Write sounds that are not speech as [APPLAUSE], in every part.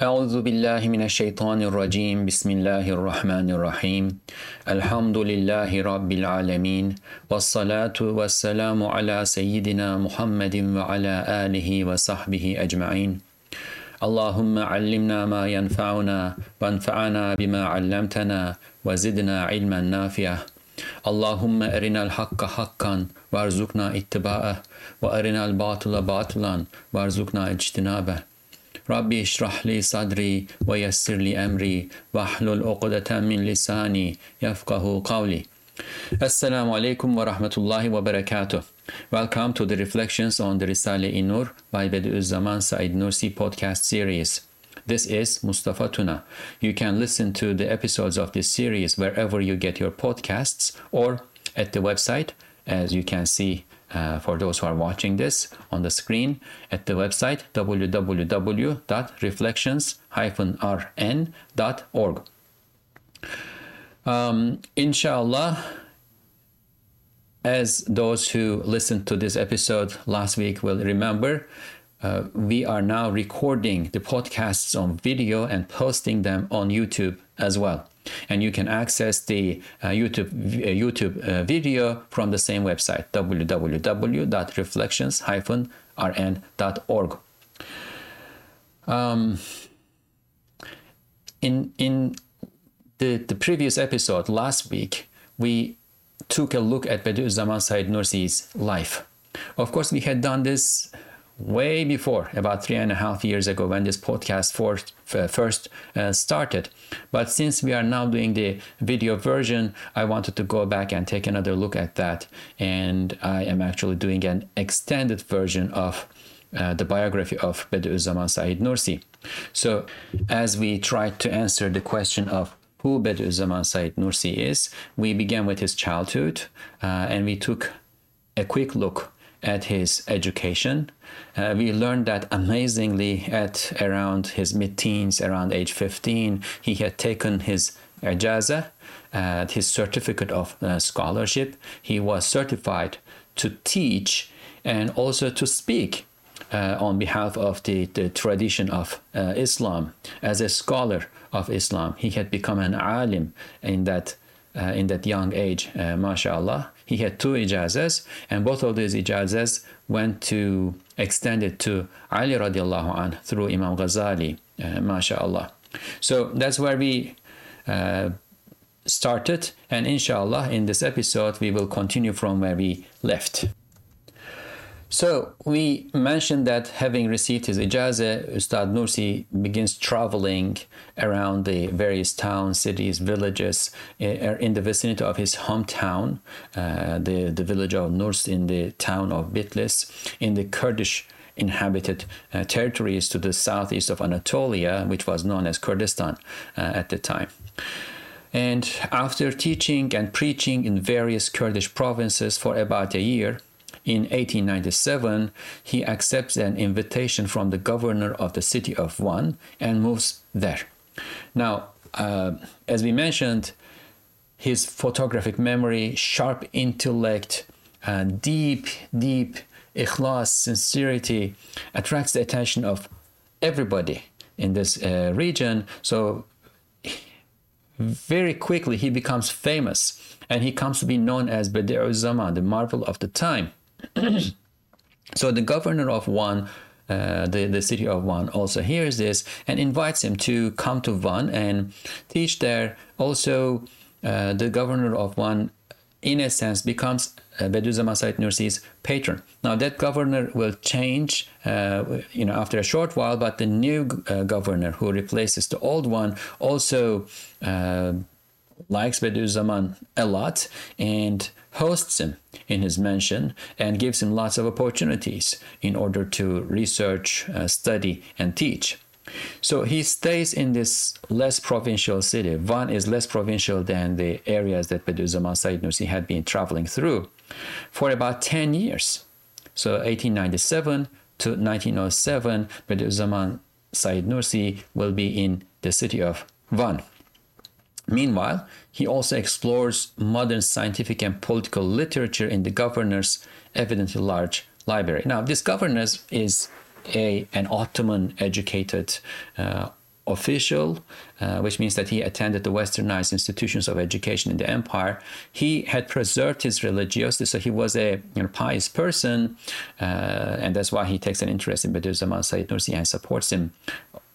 أعوذ بالله من الشيطان الرجيم. بسم الله الرحمن الرحيم. الحمد لله رب العالمين والصلاة والسلام على سيدنا محمد وعلى آله وصحبه أجمعين. اللهم علمنا ما ينفعنا وانفعنا بما علمتنا وزدنا علما نافعا. اللهم أرنا الحق حقا وارزقنا اتباعه وأرنا الباطل باطلا وارزقنا اجتنابه. ربي اشرح لي صدري ويسر لي أمري واحلل عقدة من لساني يفقه قولي Assalamu alaikum wa rahmatullahi wa barakatuh. Welcome to the Reflections on the Risale Inur by Bediüzzaman Said Nursi podcast series. This is Mustafa Tuna. You can listen to the episodes of this series wherever you get your podcasts or at the website, as you can see uh, for those who are watching this on the screen at the website www.reflections-rn.org. Um, inshallah, as those who listened to this episode last week will remember, uh, we are now recording the podcasts on video and posting them on YouTube as well and you can access the uh, YouTube uh, YouTube uh, video from the same website www.reflections-rn.org. Um, in in the, the previous episode last week, we took a look at Bediüzzaman Said Nursi's life. Of course, we had done this way before, about three and a half years ago, when this podcast first, first uh, started. But since we are now doing the video version, I wanted to go back and take another look at that. And I am actually doing an extended version of uh, the biography of Bediüzzaman Said Nursi. So, as we tried to answer the question of who Bediüzzaman Said Nursi is, we began with his childhood uh, and we took a quick look at his education. Uh, we learned that amazingly at around his mid-teens, around age 15, he had taken his ijaza, uh, his certificate of uh, scholarship. He was certified to teach and also to speak uh, on behalf of the, the tradition of uh, Islam. As a scholar of Islam, he had become an alim in that uh, in that young age, uh, mashallah. He had two ijazas, and both of these ijazas went to extended to Ali radiallahu anh through Imam Ghazali, uh, mashallah. So that's where we uh, started, and inshallah, in this episode, we will continue from where we left. So we mentioned that having received his ijazah, Ustad Nursi begins traveling around the various towns, cities, villages eh, in the vicinity of his hometown, uh, the, the village of Nurs in the town of Bitlis, in the Kurdish inhabited uh, territories to the southeast of Anatolia, which was known as Kurdistan uh, at the time. And after teaching and preaching in various Kurdish provinces for about a year, in 1897, he accepts an invitation from the governor of the city of Van and moves there. Now, uh, as we mentioned, his photographic memory, sharp intellect, uh, deep, deep ikhlas, sincerity attracts the attention of everybody in this uh, region. So very quickly he becomes famous and he comes to be known as Badi'u Zaman, the marvel of the time. [CLEARS THROAT] so the governor of Van uh, the, the city of Van, also hears this and invites him to come to Van and teach there. Also, uh, the governor of Van, in a sense, becomes uh, Bediüzzaman Said Nursi's patron. Now that governor will change, uh, you know, after a short while, but the new uh, governor who replaces the old one also uh, likes Bediüzzaman a lot and hosts him in his mansion and gives him lots of opportunities in order to research, uh, study, and teach. So he stays in this less provincial city. Van is less provincial than the areas that Bediüzzaman Said Nursi had been traveling through for about 10 years. So 1897 to 1907, Bediüzzaman Said Nursi will be in the city of Van. Meanwhile, he also explores modern scientific and political literature in the governor's evidently large library. Now, this governor is a, an Ottoman educated uh, official, uh, which means that he attended the westernized institutions of education in the empire. He had preserved his religiosity, so he was a you know, pious person, uh, and that's why he takes an interest in Bediüzzaman Said Nursi and supports him,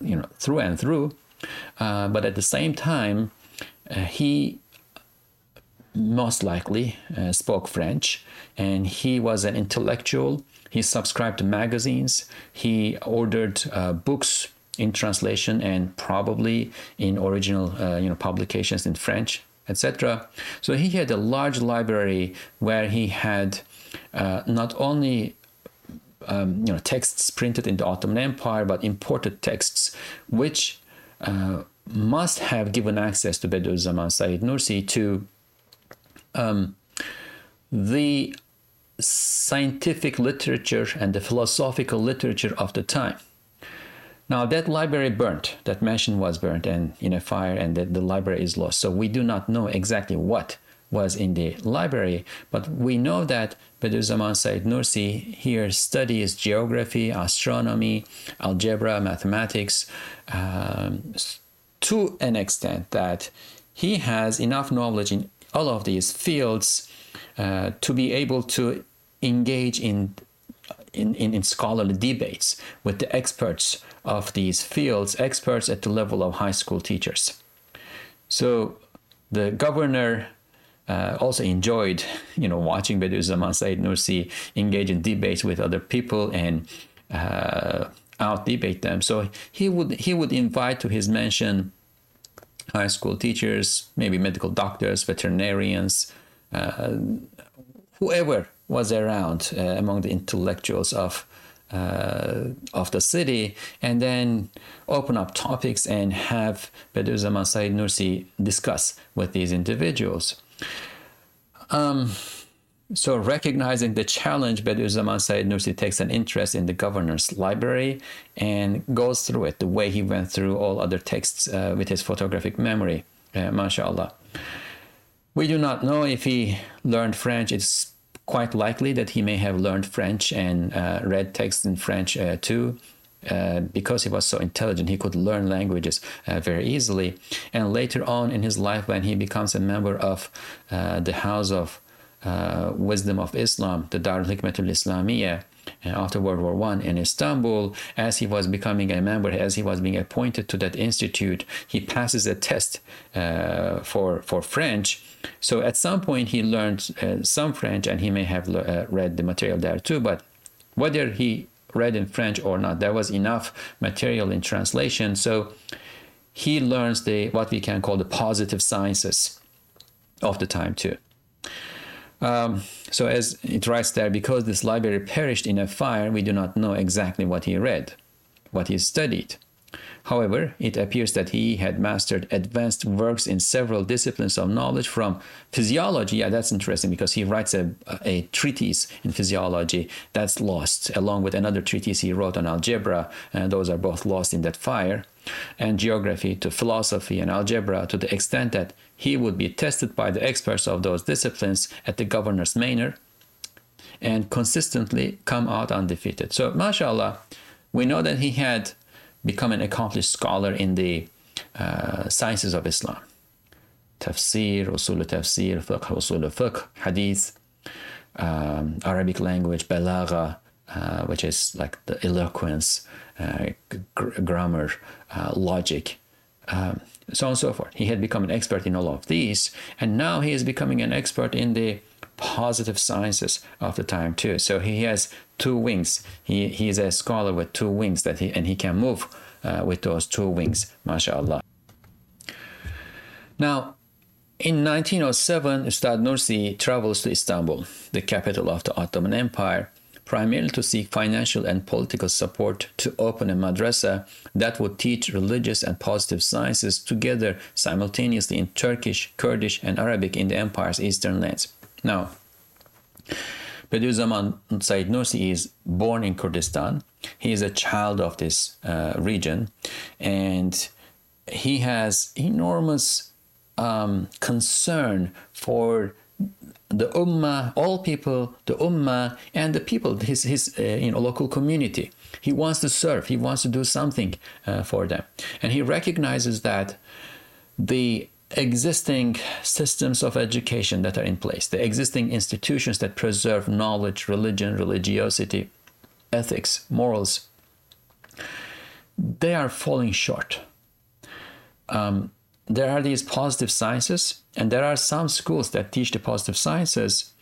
you know, through and through. Uh, but at the same time, he most likely uh, spoke French, and he was an intellectual. He subscribed to magazines. He ordered uh, books in translation and probably in original, uh, you know, publications in French, etc. So he had a large library where he had uh, not only um, you know texts printed in the Ottoman Empire, but imported texts, which uh, must have given access to Bediüzzaman Said Nursi to um, the scientific literature and the philosophical literature of the time. Now that library burnt, that mansion was burnt and in a fire, and the, the library is lost. So we do not know exactly what was in the library, but we know that Bediüzzaman Said Nursi here studies geography, astronomy, algebra, mathematics, um, to an extent that he has enough knowledge in all of these fields uh, to be able to engage in, in, in, scholarly debates with the experts of these fields, experts at the level of high school teachers. So the governor uh, also enjoyed, you know, watching Bediüzzaman Said Nursi engage in debates with other people and uh, out debate them. So he would he would invite to his mansion high school teachers, maybe medical doctors, veterinarians, uh, whoever was around uh, among the intellectuals of uh, of the city, and then open up topics and have Bediüzzaman Said Nursi discuss with these individuals. Um, so, recognizing the challenge, Bediüzzaman Said Nursi takes an interest in the governor's library and goes through it the way he went through all other texts uh, with his photographic memory. Uh, mashallah. We do not know if he learned French. It's quite likely that he may have learned French and uh, read texts in French uh, too. Uh, because he was so intelligent, he could learn languages uh, very easily. And later on in his life, when he becomes a member of uh, the House of uh, wisdom of Islam, the Darul Hikmatul Islamiyah, uh, after World War One in Istanbul, as he was becoming a member, as he was being appointed to that institute, he passes a test uh, for for French. So at some point he learned uh, some French, and he may have uh, read the material there too. But whether he read in French or not, there was enough material in translation. So he learns the what we can call the positive sciences of the time too. Um, so, as it writes there, because this library perished in a fire, we do not know exactly what he read, what he studied. However, it appears that he had mastered advanced works in several disciplines of knowledge from physiology. Yeah, that's interesting because he writes a, a treatise in physiology that's lost, along with another treatise he wrote on algebra, and those are both lost in that fire, and geography to philosophy and algebra to the extent that he would be tested by the experts of those disciplines at the governor's manor and consistently come out undefeated. So, mashallah, we know that he had become an accomplished scholar in the uh, sciences of Islam. Tafsir, usul tafsir, fiqh, usul fiqh, hadith, um, Arabic language, balagha, uh, which is like the eloquence, uh, gr- grammar, uh, logic, um, so on and so forth. He had become an expert in all of these, and now he is becoming an expert in the positive sciences of the time too. So he has two wings. He, he is a scholar with two wings that he and he can move uh, with those two wings, mashallah. Now, in 1907, Ustad Nursi travels to Istanbul, the capital of the Ottoman Empire, primarily to seek financial and political support to open a madrasa that would teach religious and positive sciences together simultaneously in Turkish, Kurdish, and Arabic in the empire's eastern lands. Now, Bediüzzaman Said Nursi is born in Kurdistan. He is a child of this uh, region, and he has enormous um, concern for the ummah, all people, the ummah, and the people, his, his uh, you know, local community. He wants to serve. He wants to do something uh, for them. And he recognizes that the existing systems of education that are in place, the existing institutions that preserve knowledge, religion, religiosity, ethics, morals, they are falling short. Um, there are these positive sciences, and there are some schools that teach the positive sciences,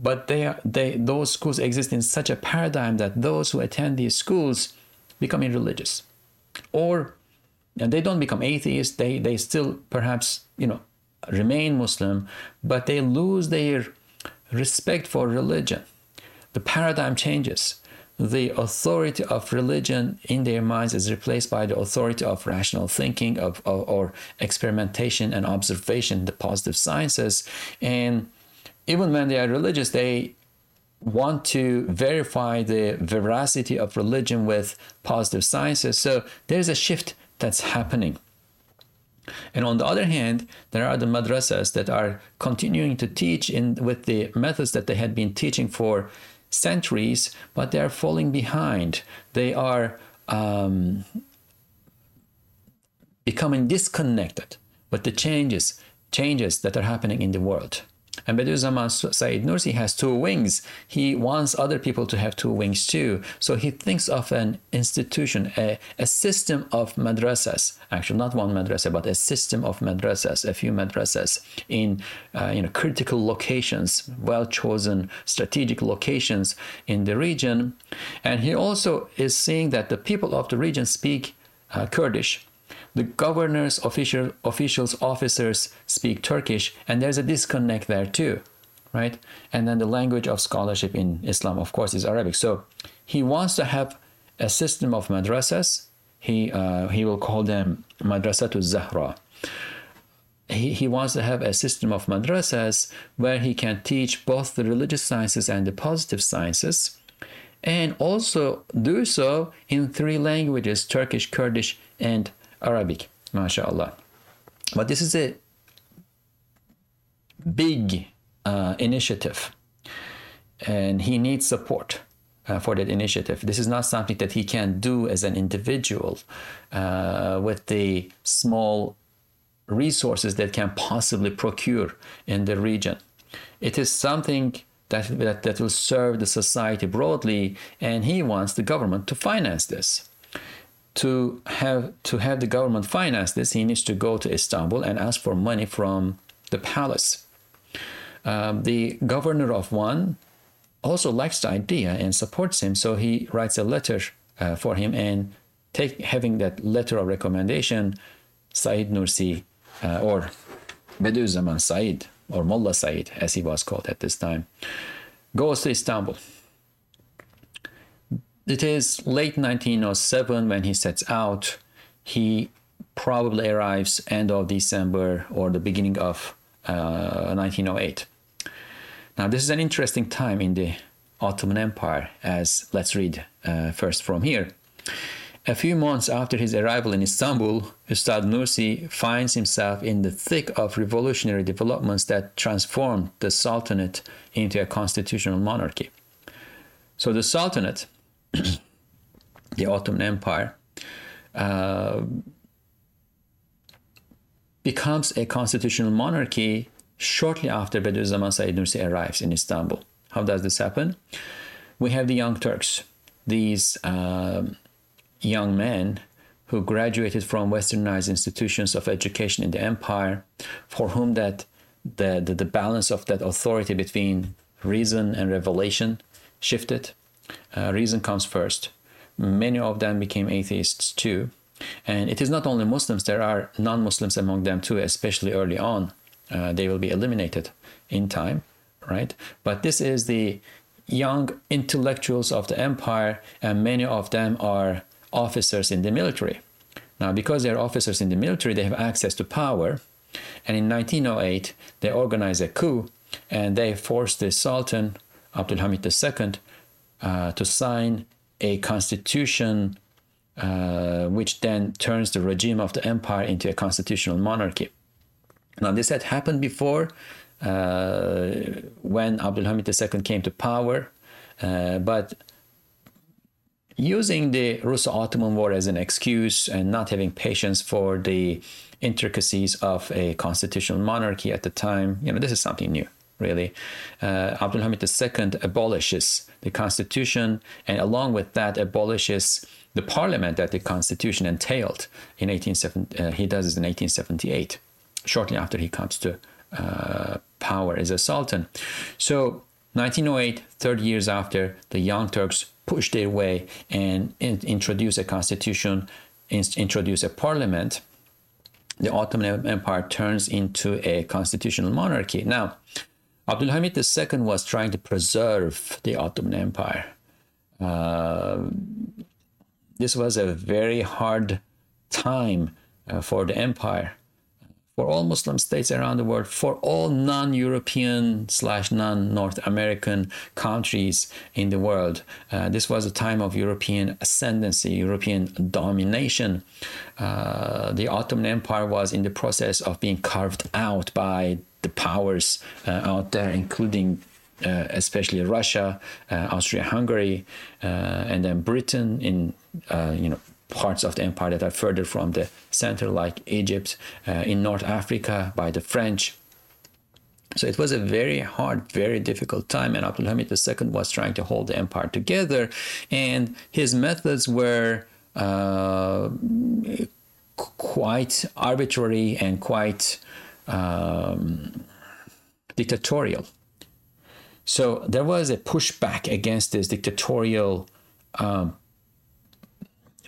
but they are, they those schools exist in such a paradigm that those who attend these schools become irreligious, or and they don't become atheists. They they still perhaps you know remain Muslim, but they lose their respect for religion. The paradigm changes the authority of religion in their minds is replaced by the authority of rational thinking of, of, or experimentation and observation the positive sciences and even when they are religious they want to verify the veracity of religion with positive sciences so there's a shift that's happening and on the other hand, there are the madrasas that are continuing to teach in with the methods that they had been teaching for centuries, but they are falling behind. They are um, becoming disconnected with the changes changes that are happening in the world. And Bediüzzaman Said Nursi has two wings. He wants other people to have two wings too. So he thinks of an institution, a, a system of madrasas, actually not one madrasa, but a system of madrasas, a few madrasas in uh, you know, critical locations, well chosen strategic locations in the region. And he also is seeing that the people of the region speak uh, Kurdish the governors, official, officials, officers speak Turkish, and there's a disconnect there too, right? And then the language of scholarship in Islam, of course, is Arabic. So he wants to have a system of madrasas. He, uh, he will call them madrasatul Zahra. He, he wants to have a system of madrasas where he can teach both the religious sciences and the positive sciences and also do so in three languages Turkish, Kurdish, and Arabic, mashallah. But this is a big uh, initiative, and he needs support. Uh, for that initiative. This is not something that he can do as an individual uh, with the small resources that can possibly procure in the region. It is something that, that, that will serve the society broadly, and he wants the government to finance this to have to have the government finance this, he needs to go to Istanbul and ask for money from the palace. Um, the governor of Van also likes the idea and supports him, so he writes a letter uh, for him and take having that letter of recommendation, Said Nursi uh, or Bediüzzaman Said or Mullah Said as he was called at this time, goes to Istanbul. It is late 1907 when he sets out. He probably arrives end of December or the beginning of uh, 1908. Now, this is an interesting time in the Ottoman Empire, as let's read uh, first from here. A few months after his arrival in Istanbul, Ustad Nursi finds himself in the thick of revolutionary developments that transformed the Sultanate into a constitutional monarchy. So, the Sultanate the Ottoman Empire, uh, becomes a constitutional monarchy shortly after Bediüzzaman Said Nursi arrives in Istanbul. How does this happen? We have the Young Turks, these uh, young men who graduated from westernized institutions of education in the empire, for whom that the, the, the balance of that authority between reason and revelation shifted uh, reason comes first. Many of them became atheists too. And it is not only Muslims, there are non Muslims among them too, especially early on. Uh, they will be eliminated in time, right? But this is the young intellectuals of the empire, and many of them are officers in the military. Now, because they're officers in the military, they have access to power. And in 1908, they organize a coup and they force the Sultan, Abdul Hamid II, uh, to sign a constitution uh, which then turns the regime of the empire into a constitutional monarchy. Now, this had happened before uh, when Abdul Hamid II came to power, uh, but using the Russo-Ottoman War as an excuse and not having patience for the intricacies of a constitutional monarchy at the time, you know, this is something new, really. Uh, Abdulhamid II abolishes the constitution, and along with that, abolishes the parliament that the constitution entailed in 1870. Uh, he does this in 1878, shortly after he comes to uh, power as a sultan. So 1908, 30 years after, the Young Turks push their way and in, introduce a constitution, in, introduce a parliament. The Ottoman Empire turns into a constitutional monarchy. Now, Abdulhamid II was trying to preserve the Ottoman Empire. Uh, this was a very hard time uh, for the empire for all Muslim states around the world, for all non-European slash non-North American countries in the world. Uh, this was a time of European ascendancy, European domination. Uh, the Ottoman Empire was in the process of being carved out by the powers uh, out there, including uh, especially Russia, uh, Austria-Hungary, uh, and then Britain in you know parts of the empire that are further from the center, like Egypt, uh, in North Africa by the French. So it was a very hard, very difficult time, and Abdulhamid II was trying to hold the empire together, and his methods were uh, quite arbitrary and quite um, dictatorial. So there was a pushback against this dictatorial um,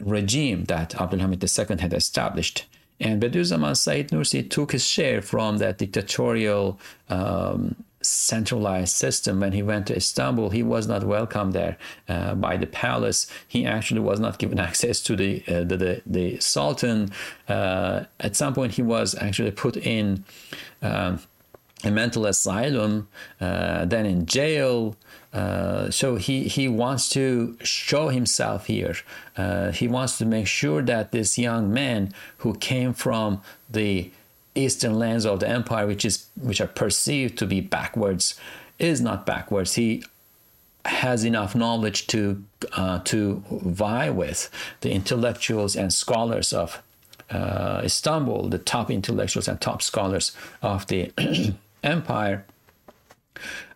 regime that Abdulhamid II had established. And Bediüzzaman Said Nursi took his share from that dictatorial um, centralized system. When he went to Istanbul, he was not welcomed there uh, by the palace. He actually was not given [LAUGHS] access to the uh, the, the, the, Sultan. Uh, at some point, he was actually put in um, a mental asylum, uh, then in jail. Uh, so he, he wants to show himself here. Uh, he wants to make sure that this young man who came from the eastern lands of the empire, which is which are perceived to be backwards, is not backwards. He has enough knowledge to uh, to vie with the intellectuals and scholars of uh, Istanbul, the top intellectuals and top scholars of the [CLEARS THROAT] empire.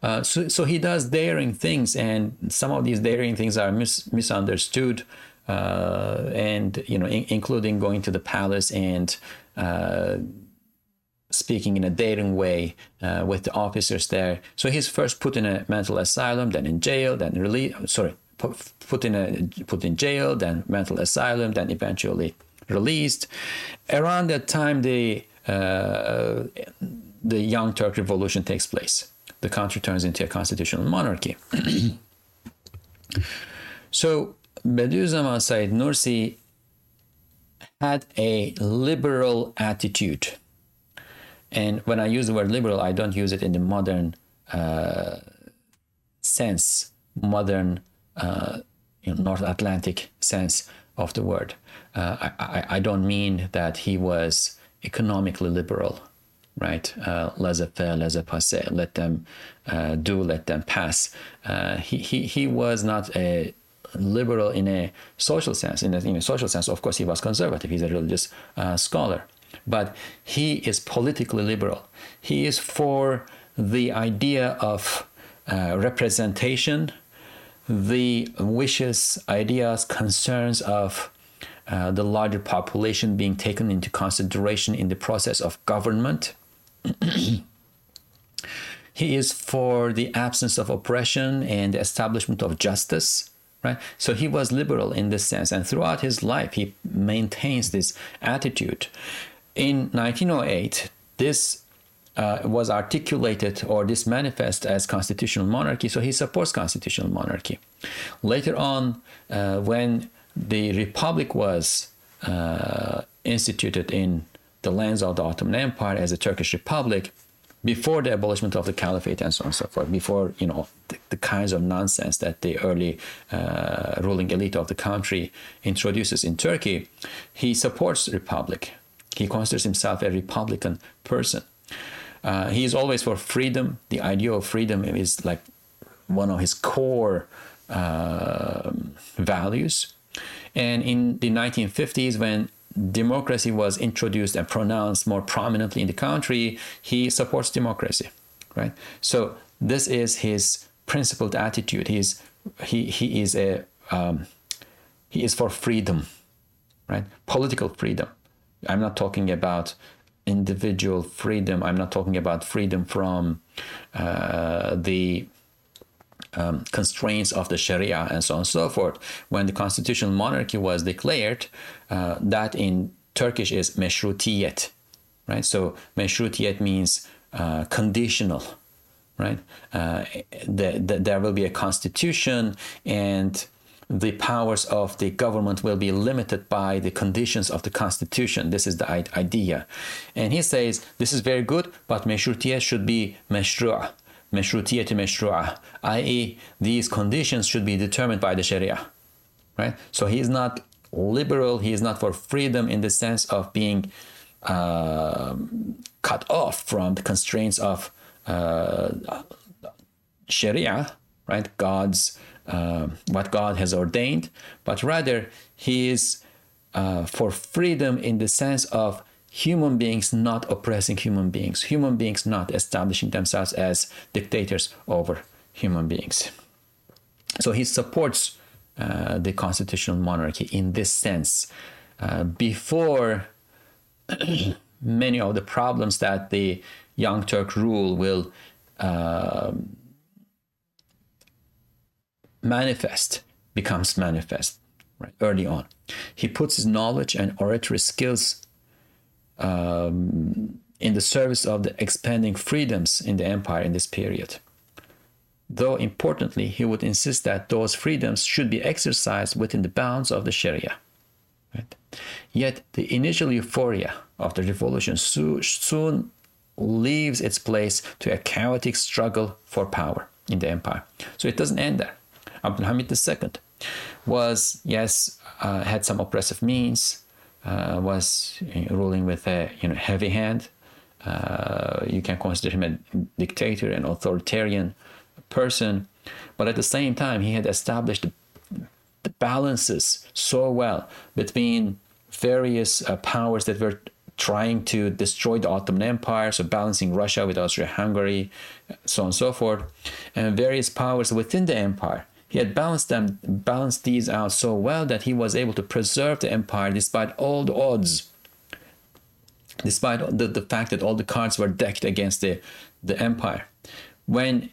Uh, so, so he does daring things, and some of these daring things are mis- misunderstood, uh, and you know, in- including going to the palace and uh, speaking in a daring way uh, with the officers there. So he's first put in a mental asylum, then in jail, then released. Sorry, put, in a put in jail, then mental asylum, then eventually released. Around that time, the uh, the Young Turk Revolution takes place. The country turns into a constitutional monarchy. [CLEARS THROAT] so Bediüzzaman Said Nursi had a liberal attitude. And when I use the word liberal, I don't use it in the modern uh, sense, modern uh, you know, North Atlantic sense of the word. Uh, I, I, I don't mean that he was economically liberal right? Uh, laissez-faire, laissez-passer. Let them uh, do, let them pass. Uh, he, he, he was not a liberal in a social sense. In a, in a social sense, of course, he was conservative. He's a religious uh, scholar. But he is politically liberal. He is for the idea of uh, representation, the wishes, ideas, concerns of uh, the larger population being taken into consideration in the process of government [CLEARS THROAT] he is for the absence of oppression and the establishment of justice right? So he was liberal in this sense and throughout his life he maintains this attitude. In 1908 this uh, was articulated or this manifest as constitutional monarchy so he supports constitutional monarchy. Later on uh, when the republic was uh, instituted in the lands of the Ottoman Empire as a Turkish Republic before the abolishment of the caliphate and so on and so forth, before you know the, the kinds of nonsense that the early uh, ruling elite of the country introduces in Turkey, he supports republic. He considers himself a republican person. Uh, he is always for freedom. The idea of freedom is like one of his core uh, values. And in the 1950s, when democracy was introduced and pronounced more prominently in the country, he supports democracy, right? So this is his principled attitude. He's he he is a um, he is for freedom, right? Political freedom. I'm not talking about individual freedom. I'm not talking about freedom from uh, the um, constraints of the Sharia and so on and so forth. When the constitutional monarchy was declared, uh, that in Turkish is meşrutiyet, right? So meşrutiyet means uh, conditional, right? Uh, the, the, there will be a constitution and the powers of the government will be limited by the conditions of the constitution. This is the idea. And he says this is very good, but meşrutiyet should be meşru', meşrutiyet meşru'a, i.e., these conditions should be determined by the Sharia. Right? So he is not liberal, he is not for freedom in the sense of being uh, cut off from the constraints of uh, Sharia, right? God's uh, what God has ordained, but rather he is uh, for freedom in the sense of human beings not oppressing human beings, human beings not establishing themselves as dictators over human beings. So he supports uh, the constitutional monarchy in this sense. Uh, before [CLEARS THROAT] many of the problems that the Young Turk rule will um, manifest becomes manifest right early on he puts his knowledge and oratory skills um, in the service of the expanding freedoms in the empire in this period. Though importantly he would insist that those freedoms should be exercised within the bounds of the sharia right? yet the initial euphoria of the revolution soon leaves its place to a chaotic struggle for power in the empire. So it doesn't end there. Abdulhamid II was, yes, uh, had some oppressive means, uh, was ruling with a you know heavy hand. Uh, you can consider him a dictator, an authoritarian person, but at the same time, he had established the, balances so well between various uh, powers that were trying to destroy the Ottoman Empire, so balancing Russia with Austria-Hungary, so on and so forth, and various powers within the empire he had balanced them, balanced these out so well that he was able to preserve the empire despite all the odds, despite the, the fact that all the cards were decked against the, the empire. When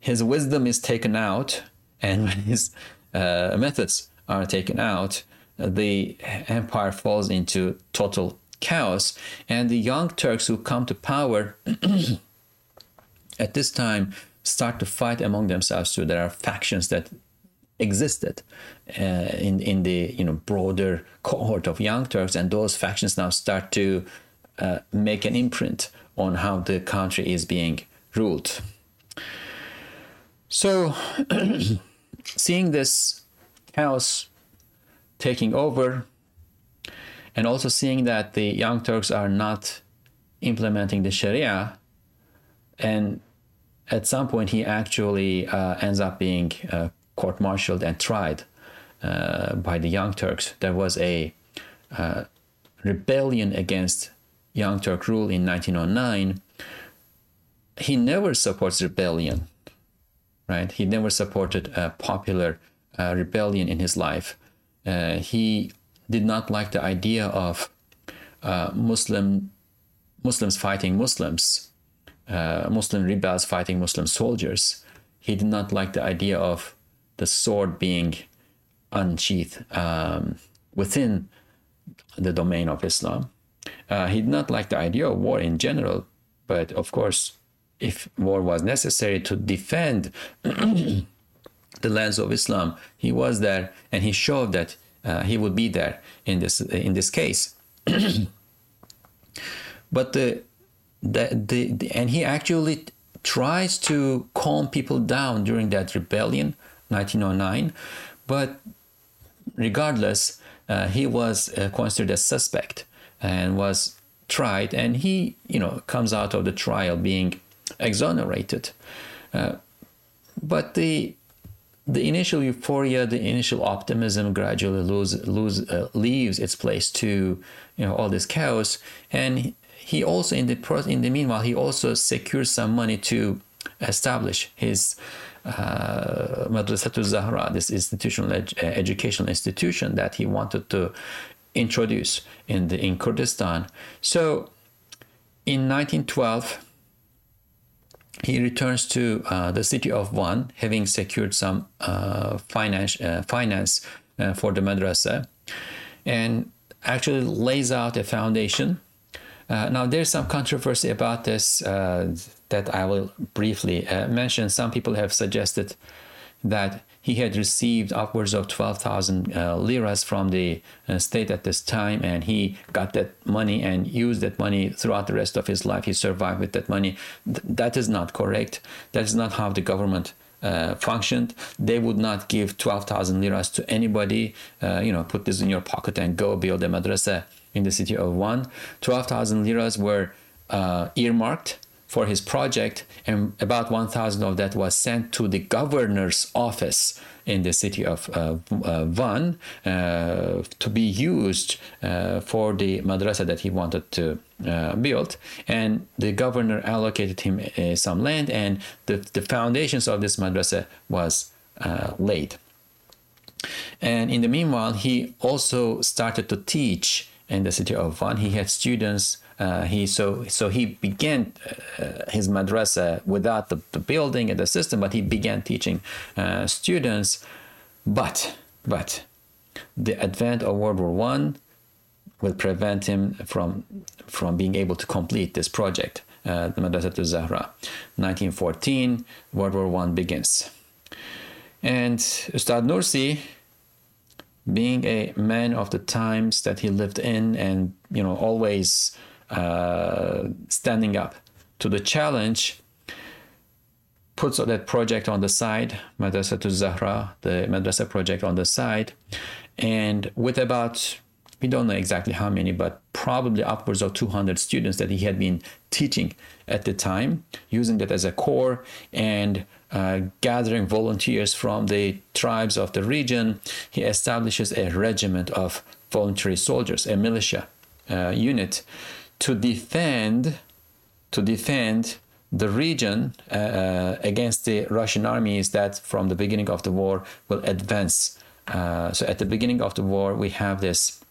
his wisdom is taken out and [LAUGHS] when his uh, methods are taken out, the empire falls into total chaos. And the young Turks who come to power [CLEARS THROAT] at this time start to fight among themselves too. there are factions that existed uh, in in the you know broader cohort of young Turks, and those factions now start to uh, make an imprint on how the country is being ruled. So, [CLEARS THROAT] seeing this chaos taking over, and also seeing that the young Turks are not implementing the Sharia, and at some point he actually uh, ends up being uh, court-martialed and tried uh, by the Young Turks. There was a uh, rebellion against Young Turk rule in 1909. He never supports rebellion, right? He never supported a popular uh, rebellion in his life. Uh, he did not like the idea of Muslim Muslims fighting Muslims uh, Muslim rebels fighting Muslim soldiers. He did not like the idea of the sword being unsheathed um, within the domain of Islam. Uh, he did not like the idea of war in general, but of course, if war was necessary to defend [CLEARS THROAT] the lands of Islam, he was there and he showed that uh, he would be there in this in this case. [CLEARS THROAT] but the the, the, the, and he actually tries to calm people down during that rebellion 1909 but regardless uh, he was uh, considered a suspect and was tried and he you know comes out of the trial being exonerated uh, but the the initial euphoria, the initial optimism gradually lose, lose, uh, leaves its place to you know all this chaos. And he also in the in the meanwhile he also secures some money to establish his uh, Madrasatul Zahra, this institutional ed- educational institution that he wanted to introduce in the in Kurdistan. So in 1912 he returns to uh, the city of Van, having secured some uh, finance, uh, finance uh, for the madrasa, and actually lays out a foundation. Uh, now, there's some controversy about this uh, that I will briefly mention. Some people have suggested that he had received upwards of 12,000 uh, liras from the uh, state at this time, and he got that money and used that money throughout the rest of his life. He survived with that money. Th- that is not correct. That is not how the government uh, functioned. They would not give 12,000 liras to anybody. Uh, you know, put this in your pocket and go build a madrasa in the city of Van. 12,000 liras were uh, earmarked for his project, and about 1,000 of that was sent to the governor's office in the city of uh, uh, Van uh, to be used uh, for the madrasa that he wanted to uh, build. And the governor allocated him uh, some land, and the, the foundations of this madrasa was laid. And in the meanwhile, he also started to teach in the city of Van. He had students uh, he so so he began uh, his madrasa without the, the, building and the system, but he began teaching uh, students. But but the advent of World War One will prevent him from from being able to complete this project. Uh, the Madrasa to Zahra, 1914, World War One begins, and Ustad Nursi being a man of the times that he lived in and you know always uh, standing up to the challenge, puts that project on the side, Madrasa to Zahra, the Madrasa project on the side, and with about we don't know exactly how many, but probably upwards of 200 students that he had been teaching at the time, using that as a core and uh, gathering volunteers from the tribes of the region, he establishes a regiment of voluntary soldiers, a militia uh, unit to defend to defend the region uh, uh, against the Russian armies that from the beginning of the war will advance. Uh, so at the beginning of the war, we have this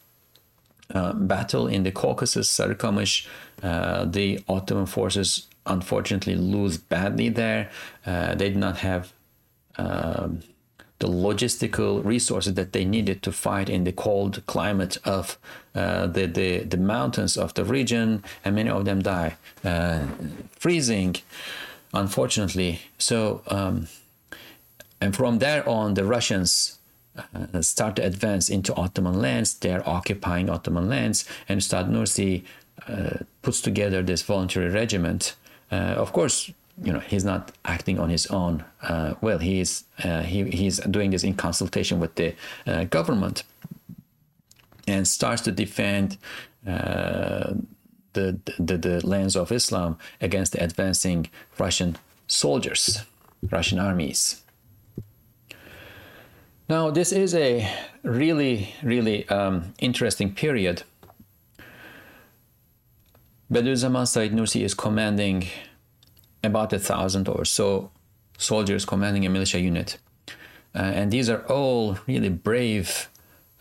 uh, battle in the Caucasus, Sarıkamış. Uh, the Ottoman forces unfortunately lose badly there. Uh, they did not have um, the logistical resources that they needed to fight in the cold climate of uh, the, the, the mountains of the region, and many of them die uh, freezing, unfortunately. So, um, and from there on, the Russians uh, start to advance into Ottoman lands. They are occupying Ottoman lands, and Ustad Nursi uh, puts together this voluntary regiment. Uh, of course, you know he's not acting on his own uh, well he's uh, he, he's doing this in consultation with the government and starts to defend the, the the lands of Islam against the advancing Russian soldiers Russian armies now this is a really really um, interesting period Bediüzzaman Said Nursi is commanding about a thousand or so soldiers commanding a militia unit. Uh, and these are all really brave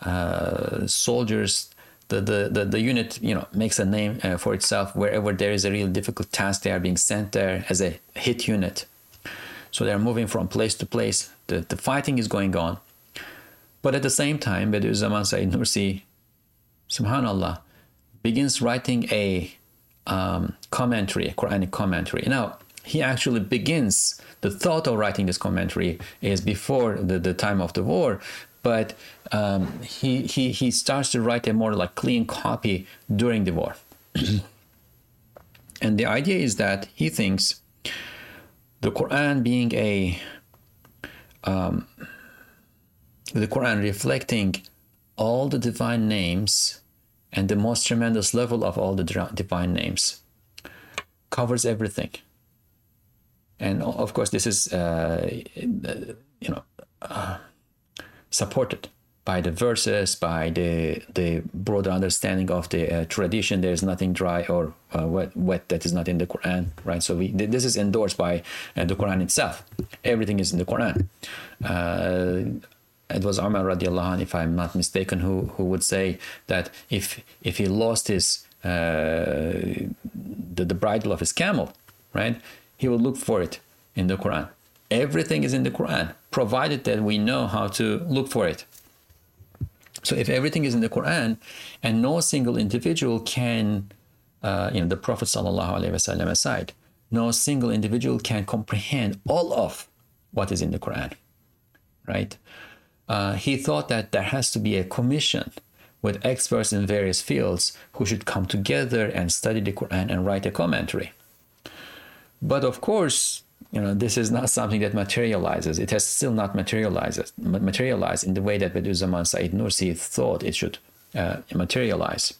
uh, soldiers. The, the, the, the, unit you know makes a name uh, for itself wherever there is a really difficult task they are being sent there as a hit unit so they are moving from place to place the, the fighting is going on but at the same time Bediüzzaman Said Nursi subhanallah begins writing a um, commentary a Quranic commentary. Now he actually begins the thought of writing this commentary is before the, the time of the war but um, he, he, he starts to write a more like clean copy during the war. [CLEARS THROAT] And the idea is that he thinks the quran being a um, the quran reflecting all the divine names and the most tremendous level of all the divine names covers everything and of course this is uh, you know uh, supported by the verses, by the the broader understanding of the uh, tradition. There is nothing dry or uh, wet, wet that is not in the Quran, right? So we, this is endorsed by uh, the Quran itself. Everything is in the Quran. It was Umar radiallahu anh, if I'm not mistaken, who who would say that if if he lost his uh, the, the bridle of his camel, right, he would look for it in the Quran. Everything is in the Quran, provided that we know how to look for it. So if everything is in the Quran, and no single individual can, uh, you know, the Prophet sallallahu alaihi wasallam aside, no single individual can comprehend all of what is in the Quran, right? Uh, he thought that there has to be a commission with experts in various fields who should come together and study the Quran and write a commentary. But of course, you know, this is not something that materializes. It has still not materialized, materialized in the way that Bediüzzaman Said Nursi thought it should uh, materialize.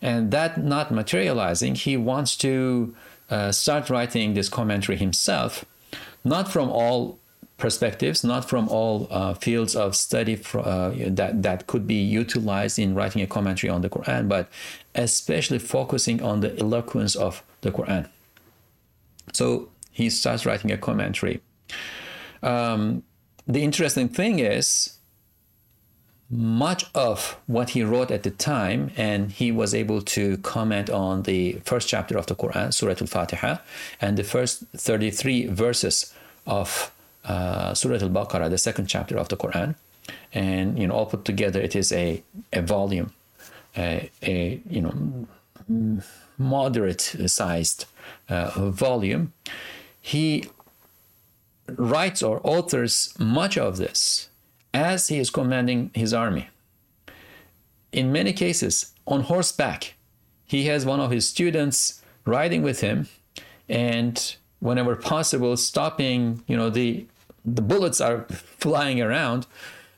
And that not materializing, he wants to uh, start writing this commentary himself, not from all perspectives, not from all uh, fields of study uh, that, that could be utilized in writing a commentary on the Quran, but especially focusing on the eloquence of the Quran. So he starts writing a commentary. Um, the interesting thing is, much of what he wrote at the time, and he was able to comment on the first chapter of the Quran, Surah Al Fatiha, and the first 33 verses of uh, Surah Al Baqarah, the second chapter of the Quran. And, you know, all put together, it is a, a volume, a, a you know, moderate sized uh, volume he writes or authors much of this as he is commanding his army. In many cases, on horseback, he has one of his students riding with him, and whenever possible, stopping. You know, the the bullets are [LAUGHS] flying around.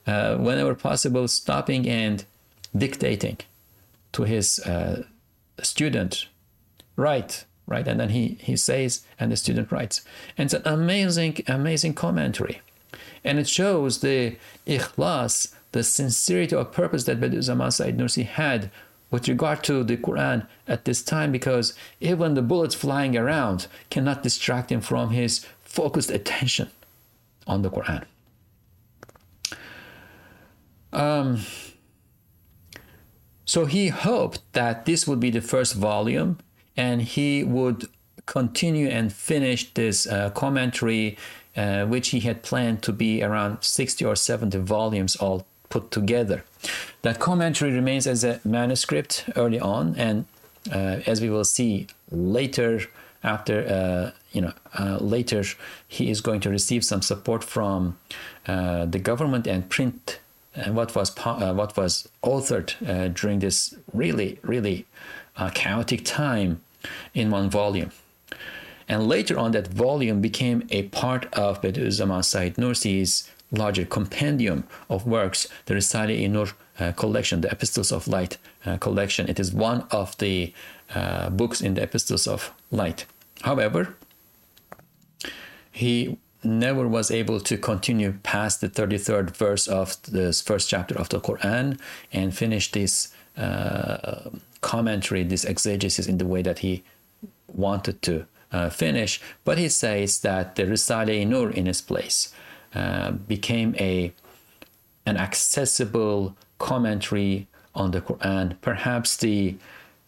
Uh, whenever possible, stopping and dictating to his uh, student, right right? And then he, he says, and the student writes. And it's an amazing, amazing commentary. And it shows the ikhlas, the sincerity of purpose that Bediüzzaman Said Nursi had with regard to the Quran at this time, because even the bullets flying around cannot distract him from his focused attention on the Quran. Um, so he hoped that this would be the first volume and he would continue and finish this uh, commentary, uh, which he had planned to be around 60 or 70 volumes all put together. That commentary remains as a manuscript early on, and uh, as we will see later, after uh, you know uh, later, he is going to receive some support from uh, the government and print what was what was authored during this really really chaotic time in one volume. And later on, that volume became a part of Bediüzzaman Said Nursi's larger compendium of works, the Risale-i Nur uh, collection, the Epistles of Light uh, collection. It is one of the uh, books in the Epistles of Light. However, he never was able to continue past the 33rd verse of this first chapter of the Quran and finish this uh, commentary, this exegesis in the way that he wanted to uh, finish. But he says that the Risale Nur in its place uh, became a an accessible commentary on the Quran, perhaps the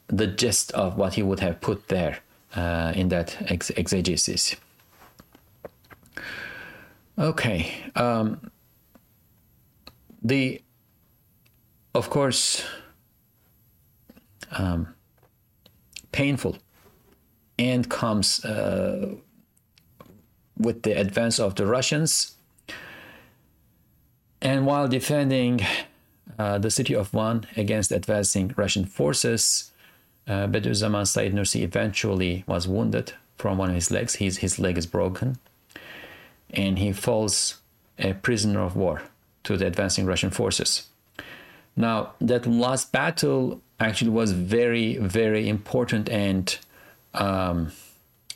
the gist of what he would have put there uh, in that ex- exegesis. Okay, um, the of course um, painful and comes uh, with the advance of the Russians. And while defending uh, the city of Van against advancing Russian forces, uh, Bediüzzaman Said Nursi eventually was wounded from one of his legs. His, his leg is broken. And he falls a prisoner of war to the advancing Russian forces. Now, that last battle actually was very, very important and um,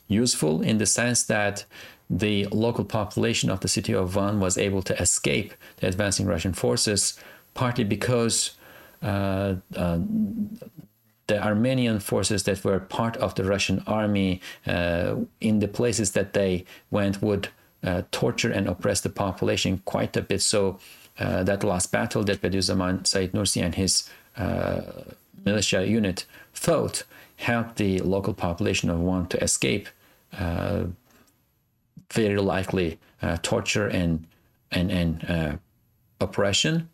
useful in the sense that the local population of the city of Van was able to escape the advancing Russian forces, partly because uh, uh, the Armenian forces that were part of the Russian army uh, in the places that they went would uh, torture and oppress the population quite a bit. So uh, that last battle that Bediüzzaman Said Nursi and his uh, militia unit fought helped the local population of Van to escape uh, very likely uh, torture and and and oppression.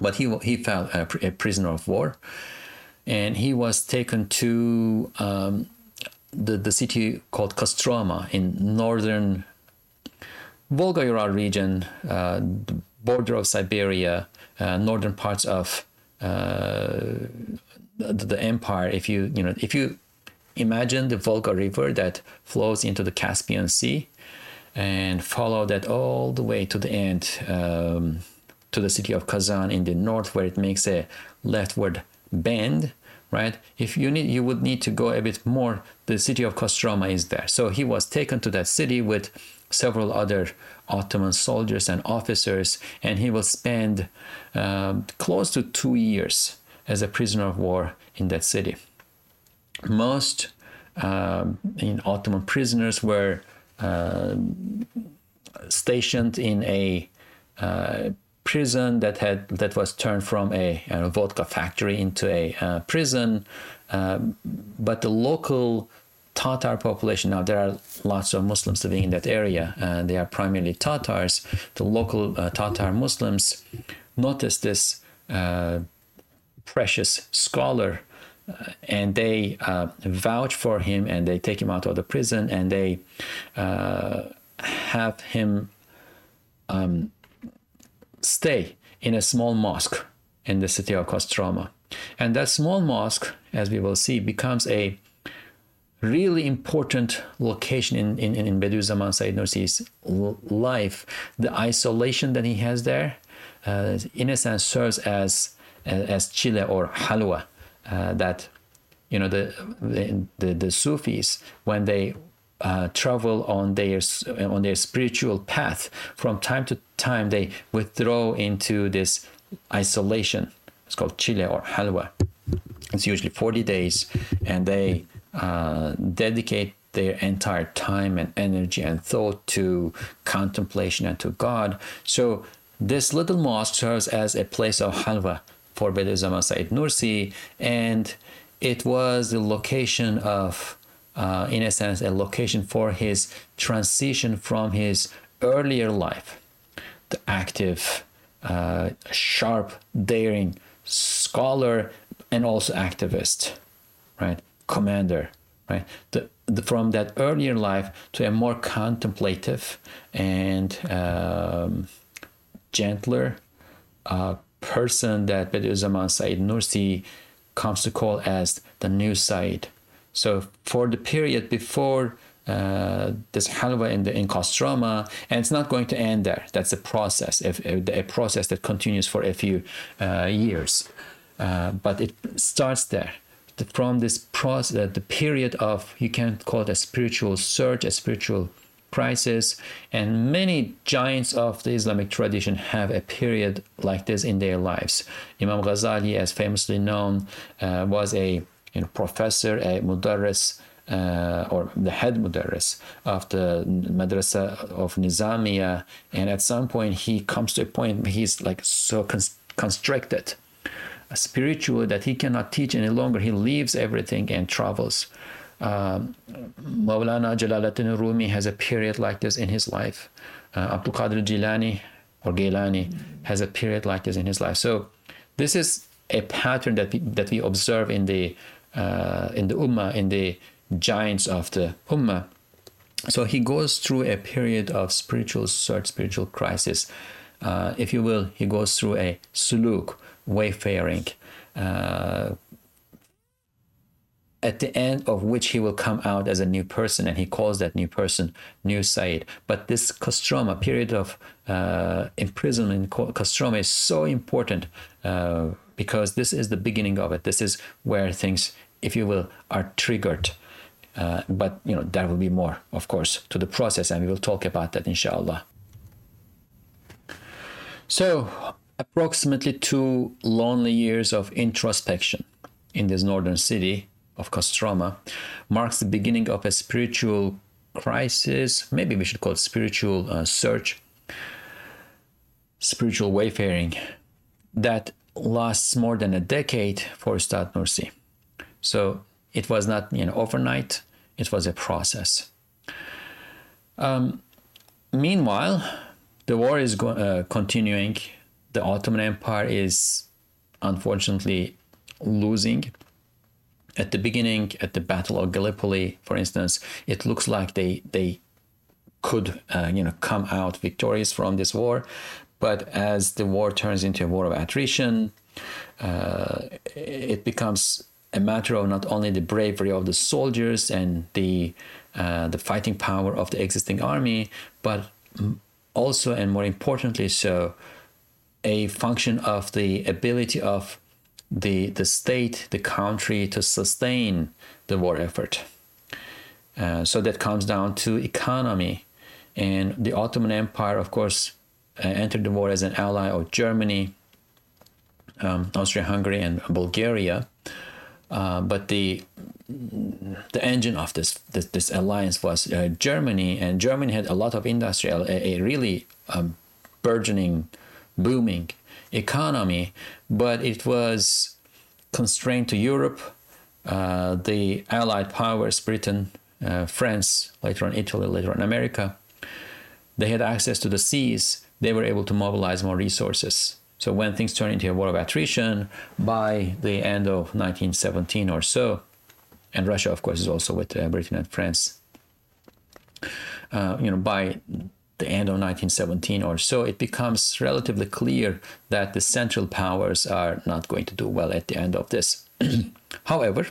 But he he fell a prisoner of war and he was taken to um, the, the city called Kostroma in northern Volga-Ural region, uh, the border of Siberia, uh, northern parts of uh, the, the, empire. If you you know if you imagine the Volga River that flows into the Caspian Sea, and follow that all the way to the end um, to the city of Kazan in the north, where it makes a leftward bend, right? If you need, you would need to go a bit more. The city of Kostroma is there. So he was taken to that city with several other Ottoman soldiers and officers, and he will spend um, close to two years as a prisoner of war in that city. Most um, in Ottoman prisoners were uh, stationed in a uh, prison that had that was turned from a, a vodka factory into a uh, prison. Um, but the local Tatar population now there are lots of Muslims living in that area, and they are primarily Tatars. The local uh, Tatar Muslims noticed this uh, precious scholar. Uh, and they uh, vouch for him and they take him out of the prison and they uh, have him um, stay in a small mosque in the city of Kostroma. And that small mosque, as we will see, becomes a really important location in, in, in Bediüzzaman Said Nursi's life. The isolation that he has there, uh, in a sense, serves as, as chile or halwa uh, that, you know, the, the, the, the Sufis, when they uh, travel on their on their spiritual path. From time to time, they withdraw into this isolation. It's called chile or halwa. It's usually 40 days, and they uh, dedicate their entire time and energy and thought to contemplation and to God. So this little mosque serves as a place of halwa for Bediüzzaman Said Nursi, and it was the location of uh, in a sense, a location for his transition from his earlier life, the active, uh, sharp, daring scholar and also activist, right? Commander, right? The, the, from that earlier life to a more contemplative and um, gentler uh, person that Bediüzzaman Said Nursi comes to call as the new Said so for the period before uh, this halwa in the in Kostroma, and it's not going to end there. That's a process, a, a process that continues for a few uh, years, uh, but it starts there. The, from this process, the period of you can call it a spiritual surge, a spiritual crisis, and many giants of the Islamic tradition have a period like this in their lives. Imam Ghazali, as famously known, uh, was a you know, professor, a mudarris, uh, or the head mudarris of the madrasa of Nizamiya, and at some point he comes to a point he's like so constricted spiritually that he cannot teach any longer. He leaves everything and travels. Um, Maulana Jalaluddin Rumi has a period like this in his life. Uh, Abdul Qadir Jilani or Gilani has a period like this in his life. So this is a pattern that we, that we observe in the uh, in the Ummah, in the giants of the Ummah. So he goes through a period of spiritual search, spiritual crisis. Uh, if you will, he goes through a suluk, wayfaring, uh, at the end of which he will come out as a new person, and he calls that new person New Said. But this Kostroma period of uh, imprisonment in Kostroma is so important uh, because this is the beginning of it. This is where things, if you will, are triggered. Uh, but you know there will be more, of course, to the process, and we will talk about that, inshallah. So, approximately two lonely years of introspection in this northern city of Kostroma marks the beginning of a spiritual crisis. Maybe we should call it spiritual uh, search, spiritual wayfaring that lasts more than a decade for Ustad Nursi. So it was not you know overnight; it was a process. Um, meanwhile, the war is go- uh, continuing. The Ottoman Empire is unfortunately losing. At the beginning, at the Battle of Gallipoli, for instance, it looks like they they could uh, you know come out victorious from this war, but as the war turns into a war of attrition, uh, it becomes a matter of not only the bravery of the soldiers and the uh, the fighting power of the existing army, but also and more importantly, so a function of the ability of the the state, the country to sustain the war effort. Uh, so that comes down to economy, and the Ottoman Empire, of course, entered the war as an ally of Germany, um, Austria-Hungary, and Bulgaria. Uh, but the the engine of this this, this alliance was uh, Germany, and Germany had a lot of industry, a, a really um, burgeoning, booming economy, but it was constrained to Europe. Uh, the Allied powers, Britain, uh, France, later on Italy, later on America, they had access to the seas. They were able to mobilize more resources. So when things turned into a war of attrition by the end of 1917 or so, and Russia, of course, is also with uh, Britain and France. Uh, you know, by the end of 1917 or so, it becomes relatively clear that the Central Powers are not going to do well at the end of this. [CLEARS THROAT] However,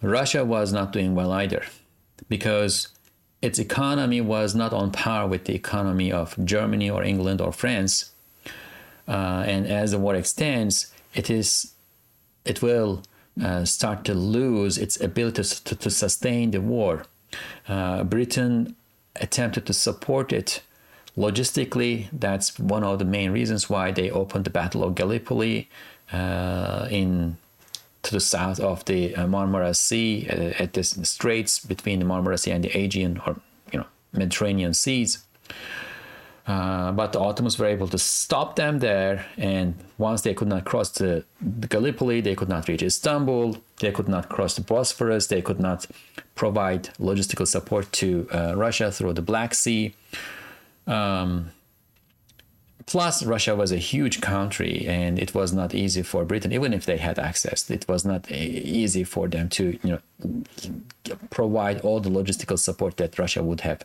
Russia was not doing well either because its economy was not on par with the economy of Germany or England or France. Uh, and as the war extends, it is, it will uh, start to lose its ability to, to sustain the war. Uh, Britain attempted to support it logistically. That's one of the main reasons why they opened the Battle of Gallipoli uh, in to the south of the uh, Marmara Sea uh, at the straits between the Marmara Sea and the Aegean or you know Mediterranean seas. Uh, but the Ottomans were able to stop them there, and once they could not cross the, Gallipoli, they could not reach Istanbul, they could not cross the Bosphorus, they could not provide logistical support to uh, Russia through the Black Sea. Um, plus, Russia was a huge country, and it was not easy for Britain, even if they had access. It was not easy for them to, you know, provide all the logistical support that Russia would have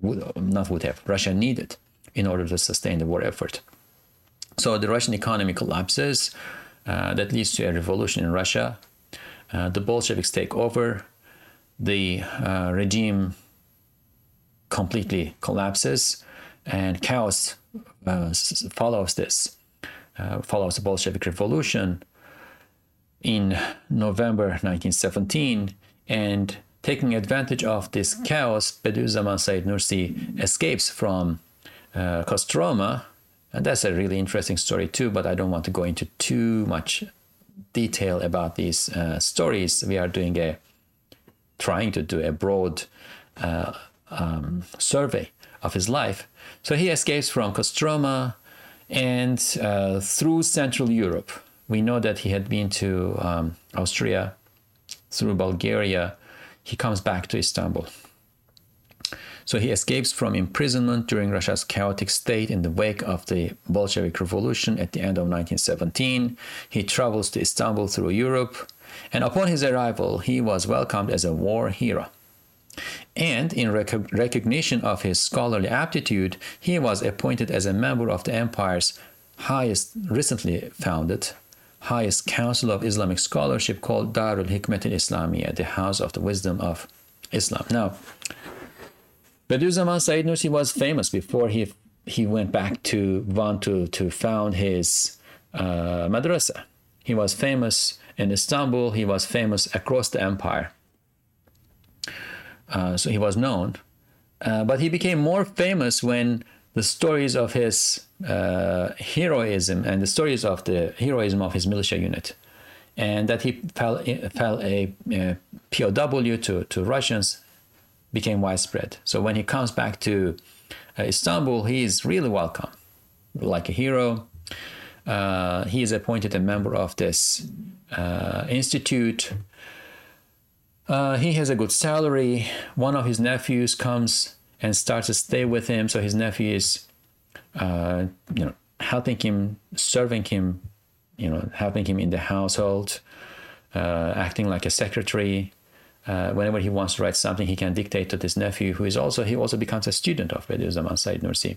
would not would have Russia needed in order to sustain the war effort. So the Russian economy collapses. Uh, that leads to a revolution in Russia. Uh, the Bolsheviks take over. The uh, regime completely collapses, and chaos uh, follows this. Uh, follows the Bolshevik Revolution in November 1917, and Taking advantage of this chaos, Bediüzzaman Said Nursi escapes from uh, Kostroma, and that's a really interesting story too. But I don't want to go into too much detail about these uh, stories. We are doing a trying to do a broad uh, um, survey of his life. So he escapes from Kostroma and uh, through Central Europe. We know that he had been to um, Austria, through Bulgaria, he comes back to Istanbul. So he escapes from imprisonment during Russia's chaotic state in the wake of the Bolshevik Revolution at the end of 1917. He travels to Istanbul through Europe, and upon his arrival, he was welcomed as a war hero. And in rec- recognition of his scholarly aptitude, he was appointed as a member of the empire's highest recently founded highest council of Islamic scholarship called Darul Hikmet al Islamiyya, the House of the Wisdom of Islam. Now, Bediüzzaman Said Nursi was famous before he he went back to want to, to found his uh, madrasa. He was famous in Istanbul. He was famous across the empire. Uh, so he was known. Uh, but he became more famous when the stories of his uh, heroism and the stories of the heroism of his militia unit, and that he fell, fell a, a POW to, to Russians, became widespread. So when he comes back to uh, Istanbul, he is really welcome, like a hero. Uh, he is appointed a member of this institute. Uh, he has a good salary. One of his nephews comes and starts to stay with him. So his nephew is, uh, you know, helping him, serving him, you know, helping him in the household, uh, acting like a secretary. Uh, whenever he wants to write something, he can dictate to this nephew, who is also he also becomes a student of Bediüzzaman Said Nursi.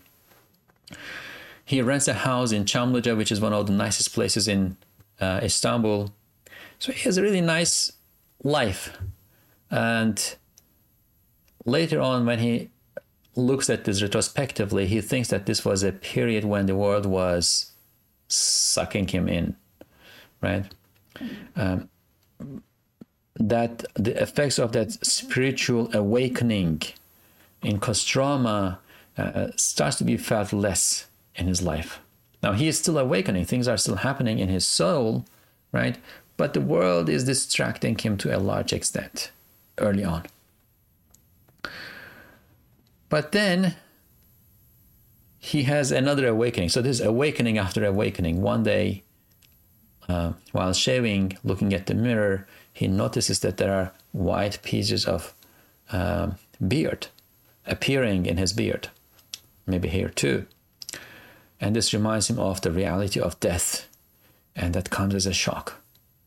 He rents a house in Çamlıca, which is one of the nicest places in uh, Istanbul. So he has a really nice life. And later on, when he looks at this retrospectively, he thinks that this was a period when the world was sucking him in, right? Um, that the effects of that spiritual awakening in Kostroma uh, starts to be felt less in his life. Now he is still awakening; things are still happening in his soul, right? But the world is distracting him to a large extent early on. But then he has another awakening. So this awakening after awakening. One day, uh, while shaving, looking at the mirror, he notices that there are white pieces of uh, beard appearing in his beard, maybe here too. And this reminds him of the reality of death, and that comes as a shock,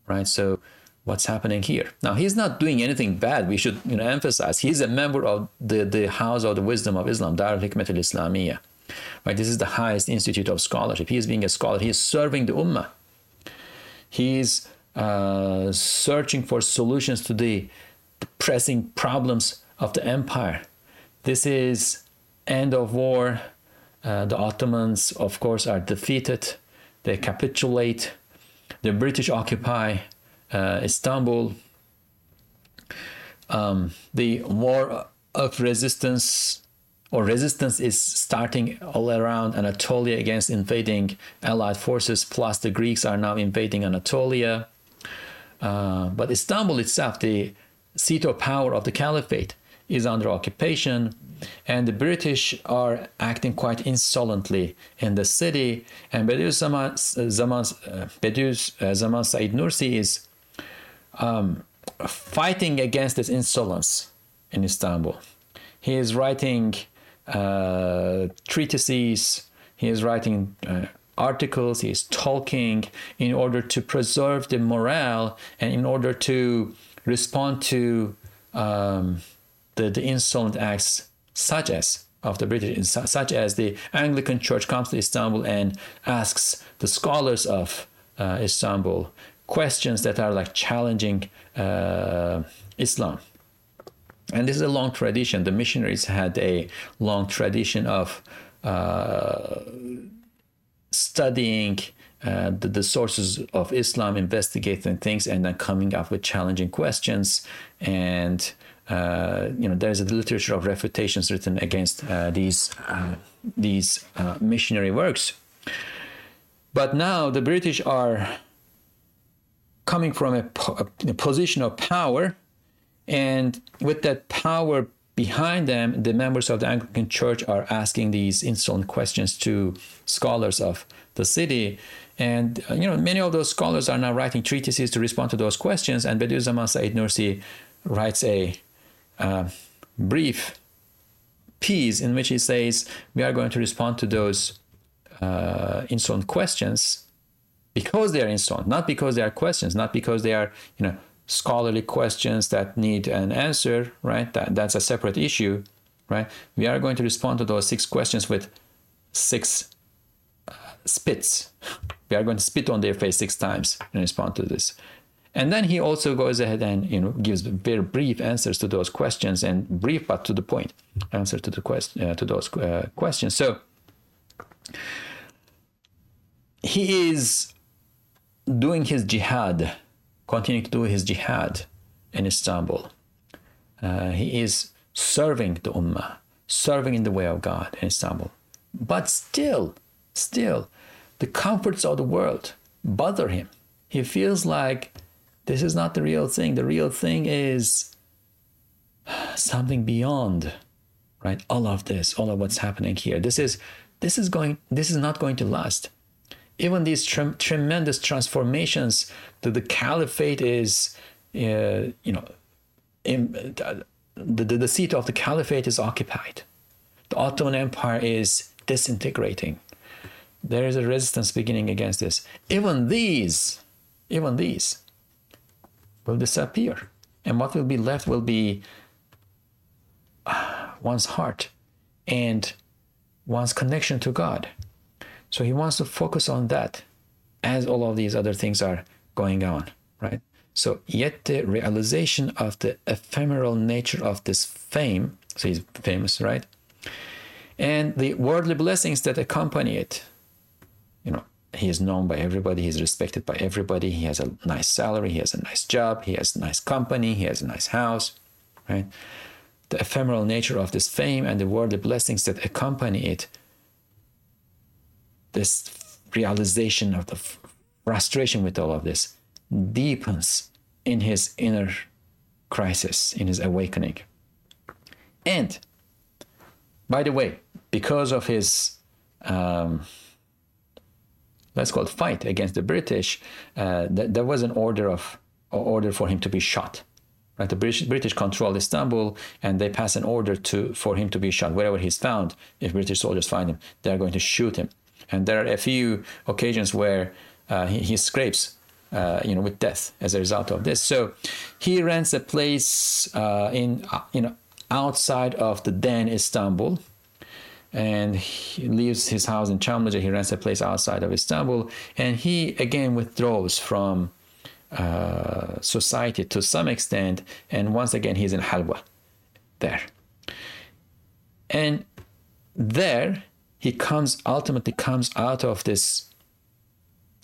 right? So what's happening here. Now, he's not doing anything bad. We should you know, emphasize he's a member of the, the House of the Wisdom of Islam, Dar al Hikmat al. Right? This is the highest institute of scholarship. He is being a scholar, he is serving the Ummah. He's uh, searching for solutions to the pressing problems of the empire. This is end of war. Uh, the Ottomans, of course, are defeated. They capitulate. The British occupy uh, Istanbul. Um, the war of resistance or resistance is starting all around Anatolia against invading Allied forces, plus the Greeks are now invading Anatolia. Uh, but Istanbul itself, the seat of power of the caliphate, is under occupation, and the British are acting quite insolently in the city. And Zaman, Zaman, uh, Bediüz uh, Zaman Said Nursi is um, fighting against this insolence in Istanbul. He is writing uh, treatises, he is writing uh, articles, he is talking in order to preserve the morale and in order to respond to um, the, the insolent acts such as of the British, such as the Anglican Church comes to Istanbul and asks the scholars of uh, Istanbul questions that are like challenging uh, Islam. And this is a long tradition. The missionaries had a long tradition of uh, studying uh, the, the, sources of Islam, investigating things, and then coming up with challenging questions. And uh, you know, there's a literature of refutations written against uh, these uh, these uh, missionary works. But now the British are coming from a, a position of power, and with that power behind them, the members of the Anglican Church are asking these insolent questions to scholars of the city. And uh, you know, many of those scholars are now writing treatises to respond to those questions. And Bediüzzaman Said Nursi writes a uh, brief piece in which he says, "We are going to respond to those uh, insolent questions because they are insolent, not because they are questions, not because they are, you know, scholarly questions that need an answer, right? That, that's a separate issue, right? We are going to respond to those six questions with six uh, spits. We are going to spit on their face six times in response to this. And then he also goes ahead and you know gives very brief answers to those questions and brief but to the point answer to the quest uh, to those uh, questions. So he is doing his jihad continuing to do his jihad in Istanbul. Uh, he is serving the Ummah, serving in the way of God in Istanbul. But still, still, the comforts of the world bother him. He feels like this is not the real thing. The real thing is something beyond, right? All of this, all of what's happening here. This is this is going. This is not going to last. Even these tre- tremendous transformations to the caliphate is, uh, you know, in, uh, the, the, the seat of the caliphate is occupied. The Ottoman Empire is disintegrating. There is a resistance beginning against this. Even these, even these will disappear. And what will be left will be uh, one's heart and one's connection to God. So he wants to focus on that as all of these other things are going on, right? So, yet the realization of the ephemeral nature of this fame, so he's famous, right? And the worldly blessings that accompany it. You know, he is known by everybody, he's respected by everybody, he has a nice salary, he has a nice job, he has a nice company, he has a nice house, right? The ephemeral nature of this fame and the worldly blessings that accompany it, this realization of the frustration with all of this deepens in his inner crisis, in his awakening. And by the way, because of his, um, let's call it fight against the British, uh, th- there was an order of order for him to be shot. Right, the British, British control Istanbul, and they pass an order to for him to be shot wherever he's found. If British soldiers find him, they are going to shoot him. And there are a few occasions where uh, he, he scrapes uh, you know, with death as a result of this. So he rents a place uh, in, uh, you know, outside of the den Istanbul, and he leaves his house in Çamlıca. He rents a place outside of Istanbul, and he again withdraws from uh, society to some extent. And once again, he's in Halwa, there, and there he comes ultimately comes out of this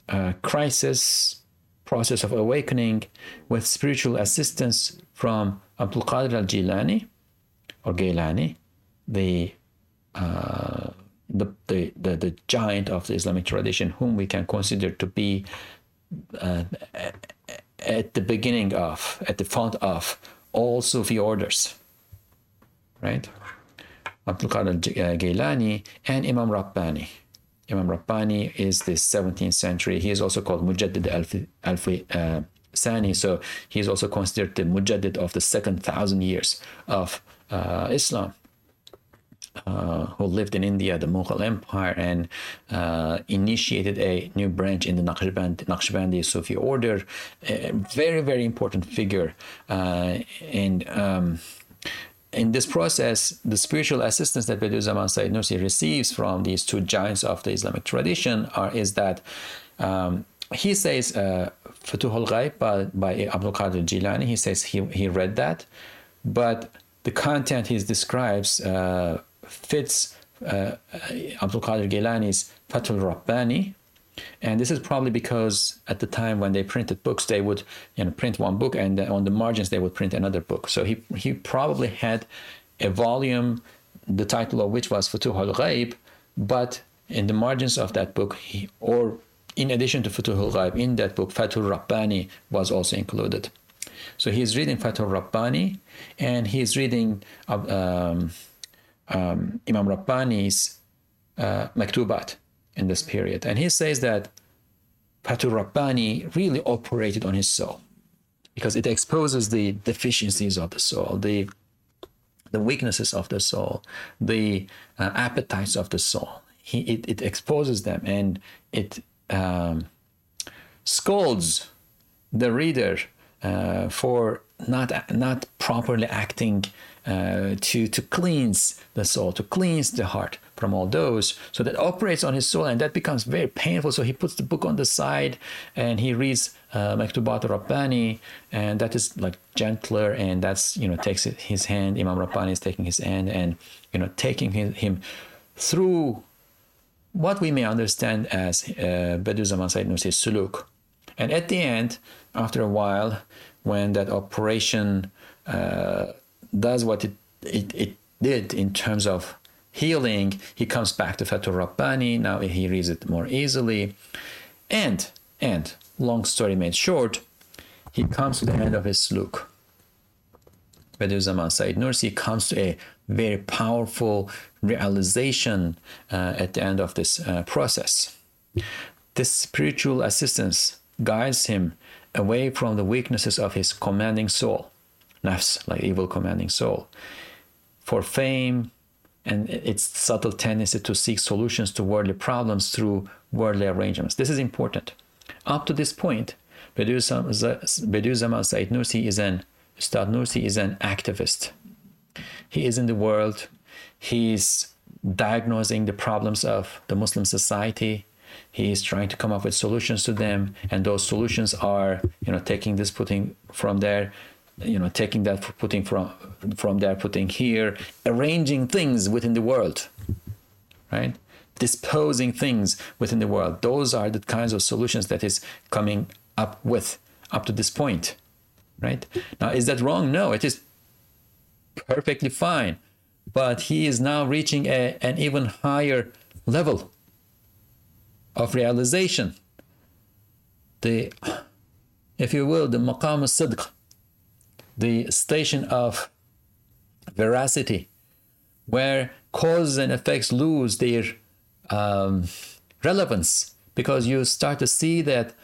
uh, crisis process of awakening with spiritual assistance from Abdul Qadir al Jilani or Gailani, the, uh, the, the, the, the, giant of the Islamic tradition, whom we can consider to be uh, at the beginning of, at the font of all Sufi orders, right? Abdul Qadir Gailani and Imam Rabbani. Imam Rabbani is the 17th century. He is also called Mujaddid uh, Sani. So he is also considered the Mujaddid of the second thousand years of uh, Islam. Uh, who lived in India, the Mughal Empire, and uh, initiated a new branch in the Naqshbandi, Naqshbandi Sufi order. A very, very important figure. Uh, and um, in this process, the spiritual assistance that Bediüzzaman Said Nursi receives from these two giants of the Islamic tradition are, is that um, he says uh, Futuh al-Ghaib by, by Abdul Qadir Jilani, he says he, he read that, but the content he describes uh, fits uh, Abdul Qadir Jilani's Fathur Rabbani, and this is probably because at the time when they printed books, they would you know print one book and on the margins they would print another book. So he he probably had a volume, the title of which was Futuh al-Ghaib, but in the margins of that book, he, or in addition to Futuh al-Ghaib, in that book, Fathur Rabbani was also included. So he's reading Fathur Rabbani, and he's reading um, um, Imam Rabbani's uh, Maktubat in this period. And he says that Fathur Rabbani really operated on his soul because it exposes the deficiencies of the soul, the, the weaknesses of the soul, the uh, appetites of the soul. He, it, it exposes them and it um, scolds the reader uh, for not, not properly acting uh, to, to cleanse the soul, to cleanse the heart from all those. So that operates on his soul and that becomes very painful. So he puts the book on the side and he reads uh, Rabbani and that is like gentler and that's, you know, takes his hand. Imam Rabbani is taking his hand and, you know, taking him through what we may understand as uh, Bediüzzaman Said Nursi's suluk. And at the end, after a while, when that operation uh, does what it, it, it did in terms of healing, he comes back to Fathur Rabbani. Now he reads it more easily. And, and, long story made short, he comes to the end of his suluk. Bediüzzaman Said Nursi comes to a very powerful realization uh, at the end of this uh, process. This spiritual assistance guides him away from the weaknesses of his commanding soul, nafs, like evil commanding soul, for fame and its subtle tendency to seek solutions to worldly problems through worldly arrangements. This is important. Up to this point, Bediüzzaman Said Nursi is an Ustad Nursi is an activist. He is in the world. He's diagnosing the problems of the Muslim society. He is trying to come up with solutions to them, and those solutions are, you know, taking this, putting from there, you know, taking that, putting from from there, putting here, arranging things within the world, right? Disposing things within the world. Those are the kinds of solutions that is coming up with up to this point right? Now, is that wrong? No, it is perfectly fine. But he is now reaching a, an even higher level of realization. The, if you will, the maqam sidq, the station of veracity, where causes and effects lose their um, relevance because you start to see that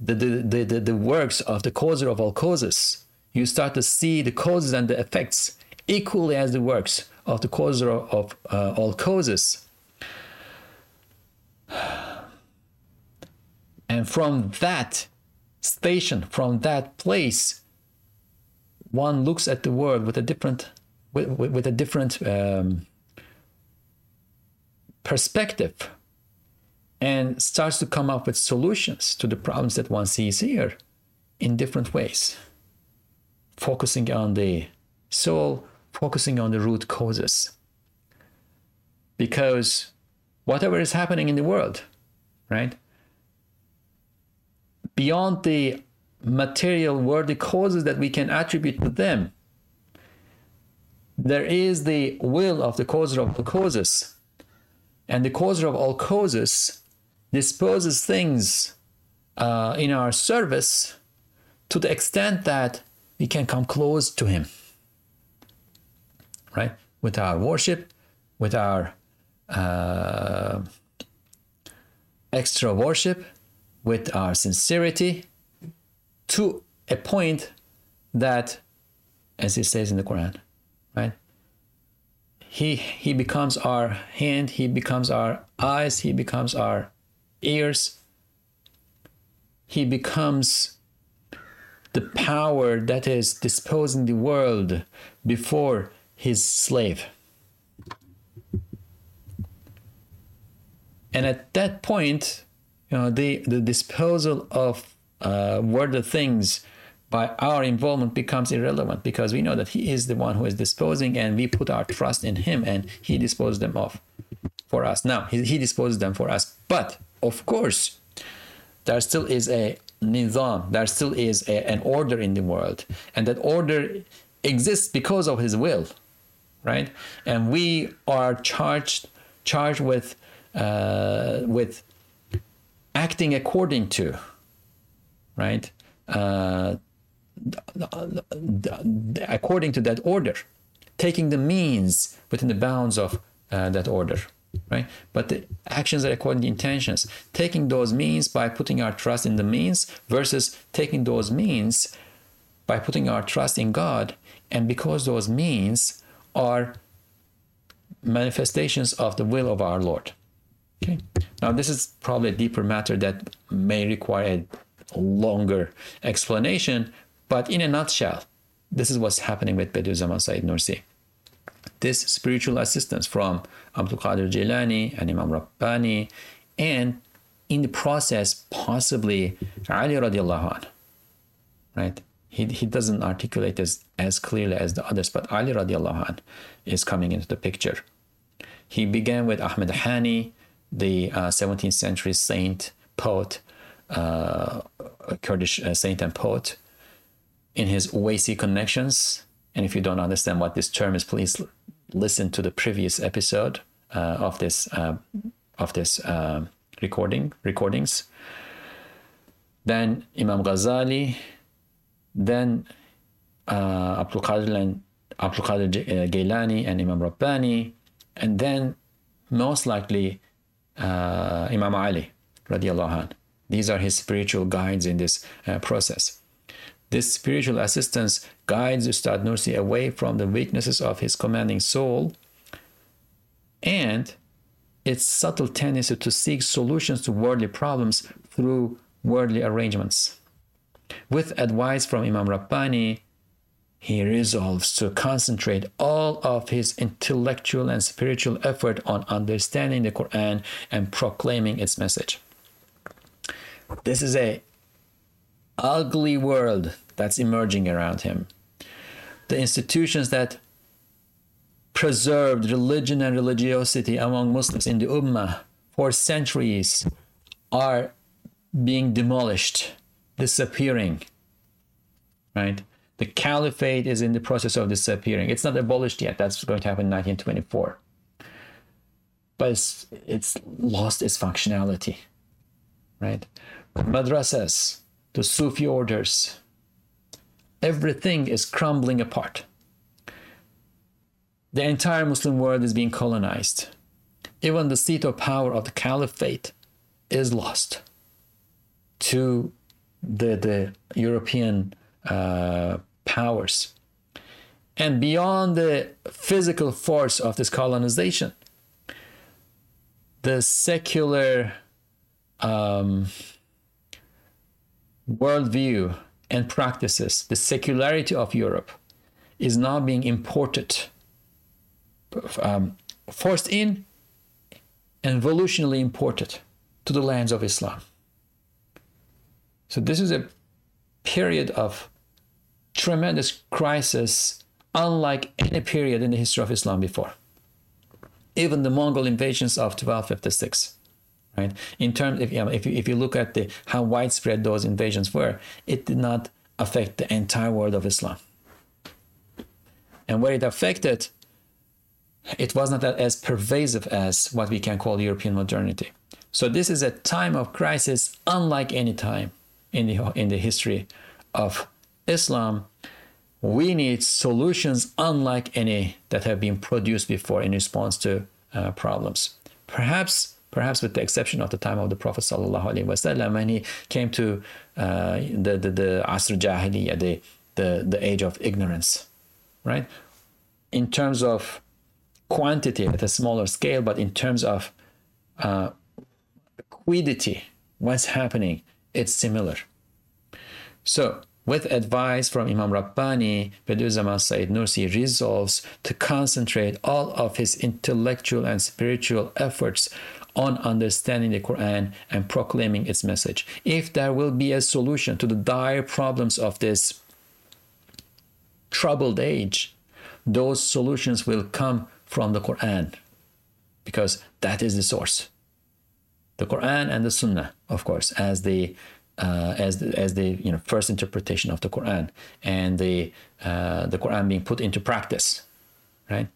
the, the, the, the, works of the causer of all causes, you start to see the causes and the effects equally as the works of the causer of, uh, all causes. And from that station, from that place, one looks at the world with a different, with, with, with a different um, perspective and starts to come up with solutions to the problems that one sees here in different ways, focusing on the soul, focusing on the root causes. Because whatever is happening in the world, right? Beyond the material worldly causes that we can attribute to them, there is the will of the causer of all causes. And the causer of all causes disposes things uh, in our service to the extent that we can come close to Him, right? With our worship, with our uh, extra worship, with our sincerity, to a point that, as He says in the Quran, right? He, he becomes our hand, he becomes our eyes, he becomes our ears, he becomes the power that is disposing the world before his slave. And at that point, you know, the, the disposal of uh, the things by our involvement becomes irrelevant because we know that he is the one who is disposing and we put our trust in him and he disposes them off for us. Now, he, he disposes them for us. But of course, there still is a nizam, there still is a, an order in the world, and that order exists because of his will, right? And we are charged charged with uh, with acting according to, right? Uh, according to that order, taking the means within the bounds of uh, that order right? But the actions are according to intentions. Taking those means by putting our trust in the means versus taking those means by putting our trust in God. And because those means are manifestations of the will of our Lord. Okay. Now this is probably a deeper matter that may require a longer explanation, but in a nutshell, this is what's happening with Bediüzzaman Said Nursi this spiritual assistance from Abdul Qadir Jilani and Imam Rabbani, and in the process, possibly Ali radiallahu anh, right? He, he doesn't articulate this as clearly as the others, but Ali radiallahu anh is coming into the picture. He began with Ahmed Hani, the uh, 17th century saint, poet, uh, Kurdish uh, saint and poet, in his Uwaisi Connections. And if you don't understand what this term is, please listen to the previous episode uh, of this uh, of this uh, recording recordings. Then Imam Ghazali, then uh, Abdul Qadir, Abdul Qadir Gailani and Imam Rabbani, and then most likely uh, Imam Ali radiallahu anh. These are his spiritual guides in this uh, process. This spiritual assistance guides Ustad Nursi away from the weaknesses of his commanding soul and its subtle tendency to seek solutions to worldly problems through worldly arrangements. With advice from Imam Rabbani, he resolves to concentrate all of his intellectual and spiritual effort on understanding the Quran and proclaiming its message. This is a ugly world that's emerging around him. The institutions that preserved religion and religiosity among Muslims in the Ummah for centuries are being demolished, disappearing. Right? The caliphate is in the process of disappearing. It's not abolished yet. That's going to happen in 1924. But it's, it's lost its functionality. Right? Madrasas, the Sufi orders, everything is crumbling apart. The entire Muslim world is being colonized. Even the seat of power of the caliphate is lost to the, the European uh, powers. And beyond the physical force of this colonization, the secular um, worldview and practices, the secularity of Europe, is now being imported, um, forced in, and volitionally imported to the lands of Islam. So, this is a period of tremendous crisis, unlike any period in the history of Islam before. Even the Mongol invasions of 1256 right? In terms, if, you know, if, you, if you look at the, how widespread those invasions were, it did not affect the entire world of Islam. And where it affected, it was not as pervasive as what we can call European modernity. So this is a time of crisis unlike any time in the, in the history of Islam. We need solutions unlike any that have been produced before in response to uh, problems. Perhaps perhaps with the exception of the time of the Prophet wasallam, when he came to uh, the, the, the Asr the, the, the age of ignorance, right? In terms of quantity at a smaller scale, but in terms of uh, what's happening, it's similar. So, with advice from Imam Rabbani, Bediüzzaman Said Nursi resolves to concentrate all of his intellectual and spiritual efforts on understanding the Quran and proclaiming its message. If there will be a solution to the dire problems of this troubled age, those solutions will come from the Quran because that is the source. The Quran and the Sunnah, of course, as the uh, as the, as the you know first interpretation of the Quran and the uh, the Quran being put into practice, right?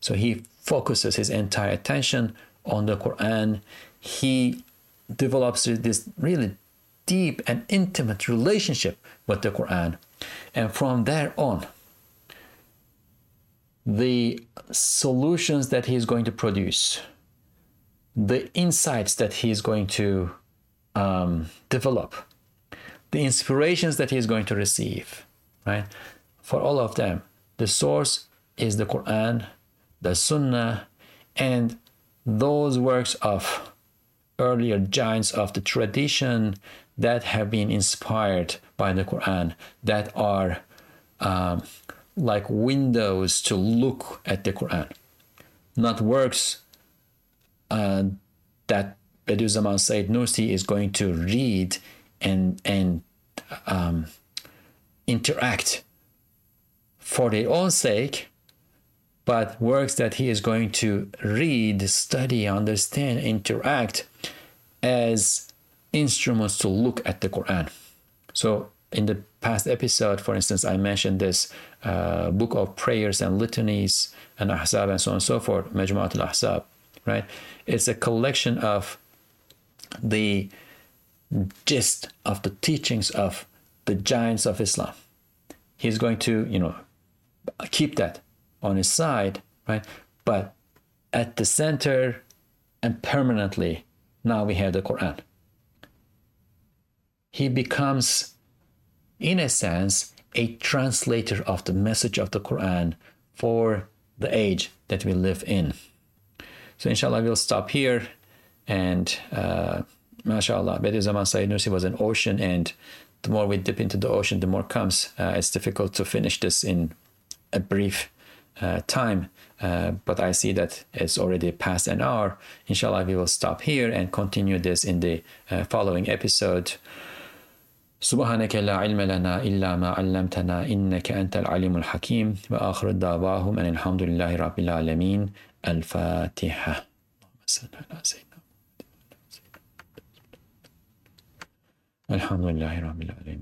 So he focuses his entire attention on the Quran, he develops this really deep and intimate relationship with the Quran. And from there on, the solutions that he is going to produce, the insights that he is going to um, develop, the inspirations that he is going to receive, right? For all of them, the source is the Quran, the Sunnah, and those works of earlier giants of the tradition that have been inspired by the Quran, that are um, like windows to look at the Quran, not works uh, that Bediüzzaman Said Nursi is going to read and and um, interact. For their own sake, but works that he is going to read, study, understand, interact as instruments to look at the Quran. So in the past episode, for instance, I mentioned this uh, book of prayers and litanies and ahzab and so on and so forth, Majmu'at al-Ahzab, right? It's a collection of the gist of the teachings of the giants of Islam. He's going to, you know, keep that on his side, right? But at the center and permanently, now we have the Quran. He becomes, in a sense, a translator of the message of the Quran for the age that we live in. So, inshallah, we'll stop here. And, uh, mashallah, Bediüzzaman Sayyid Nursi was an ocean, and the more we dip into the ocean, the more comes. Uh, it's difficult to finish this in a brief uh, time, uh, but I see that it's already past an hour. Inshallah, we will stop here and continue this in the uh, following episode. سبحانك لا علم لنا إلا ما علمتنا إنك أنت العليم الحكيم وآخر دعواهم أن الحمد لله رب العالمين الفاتحة اللهم صل على سيدنا الحمد لله رب العالمين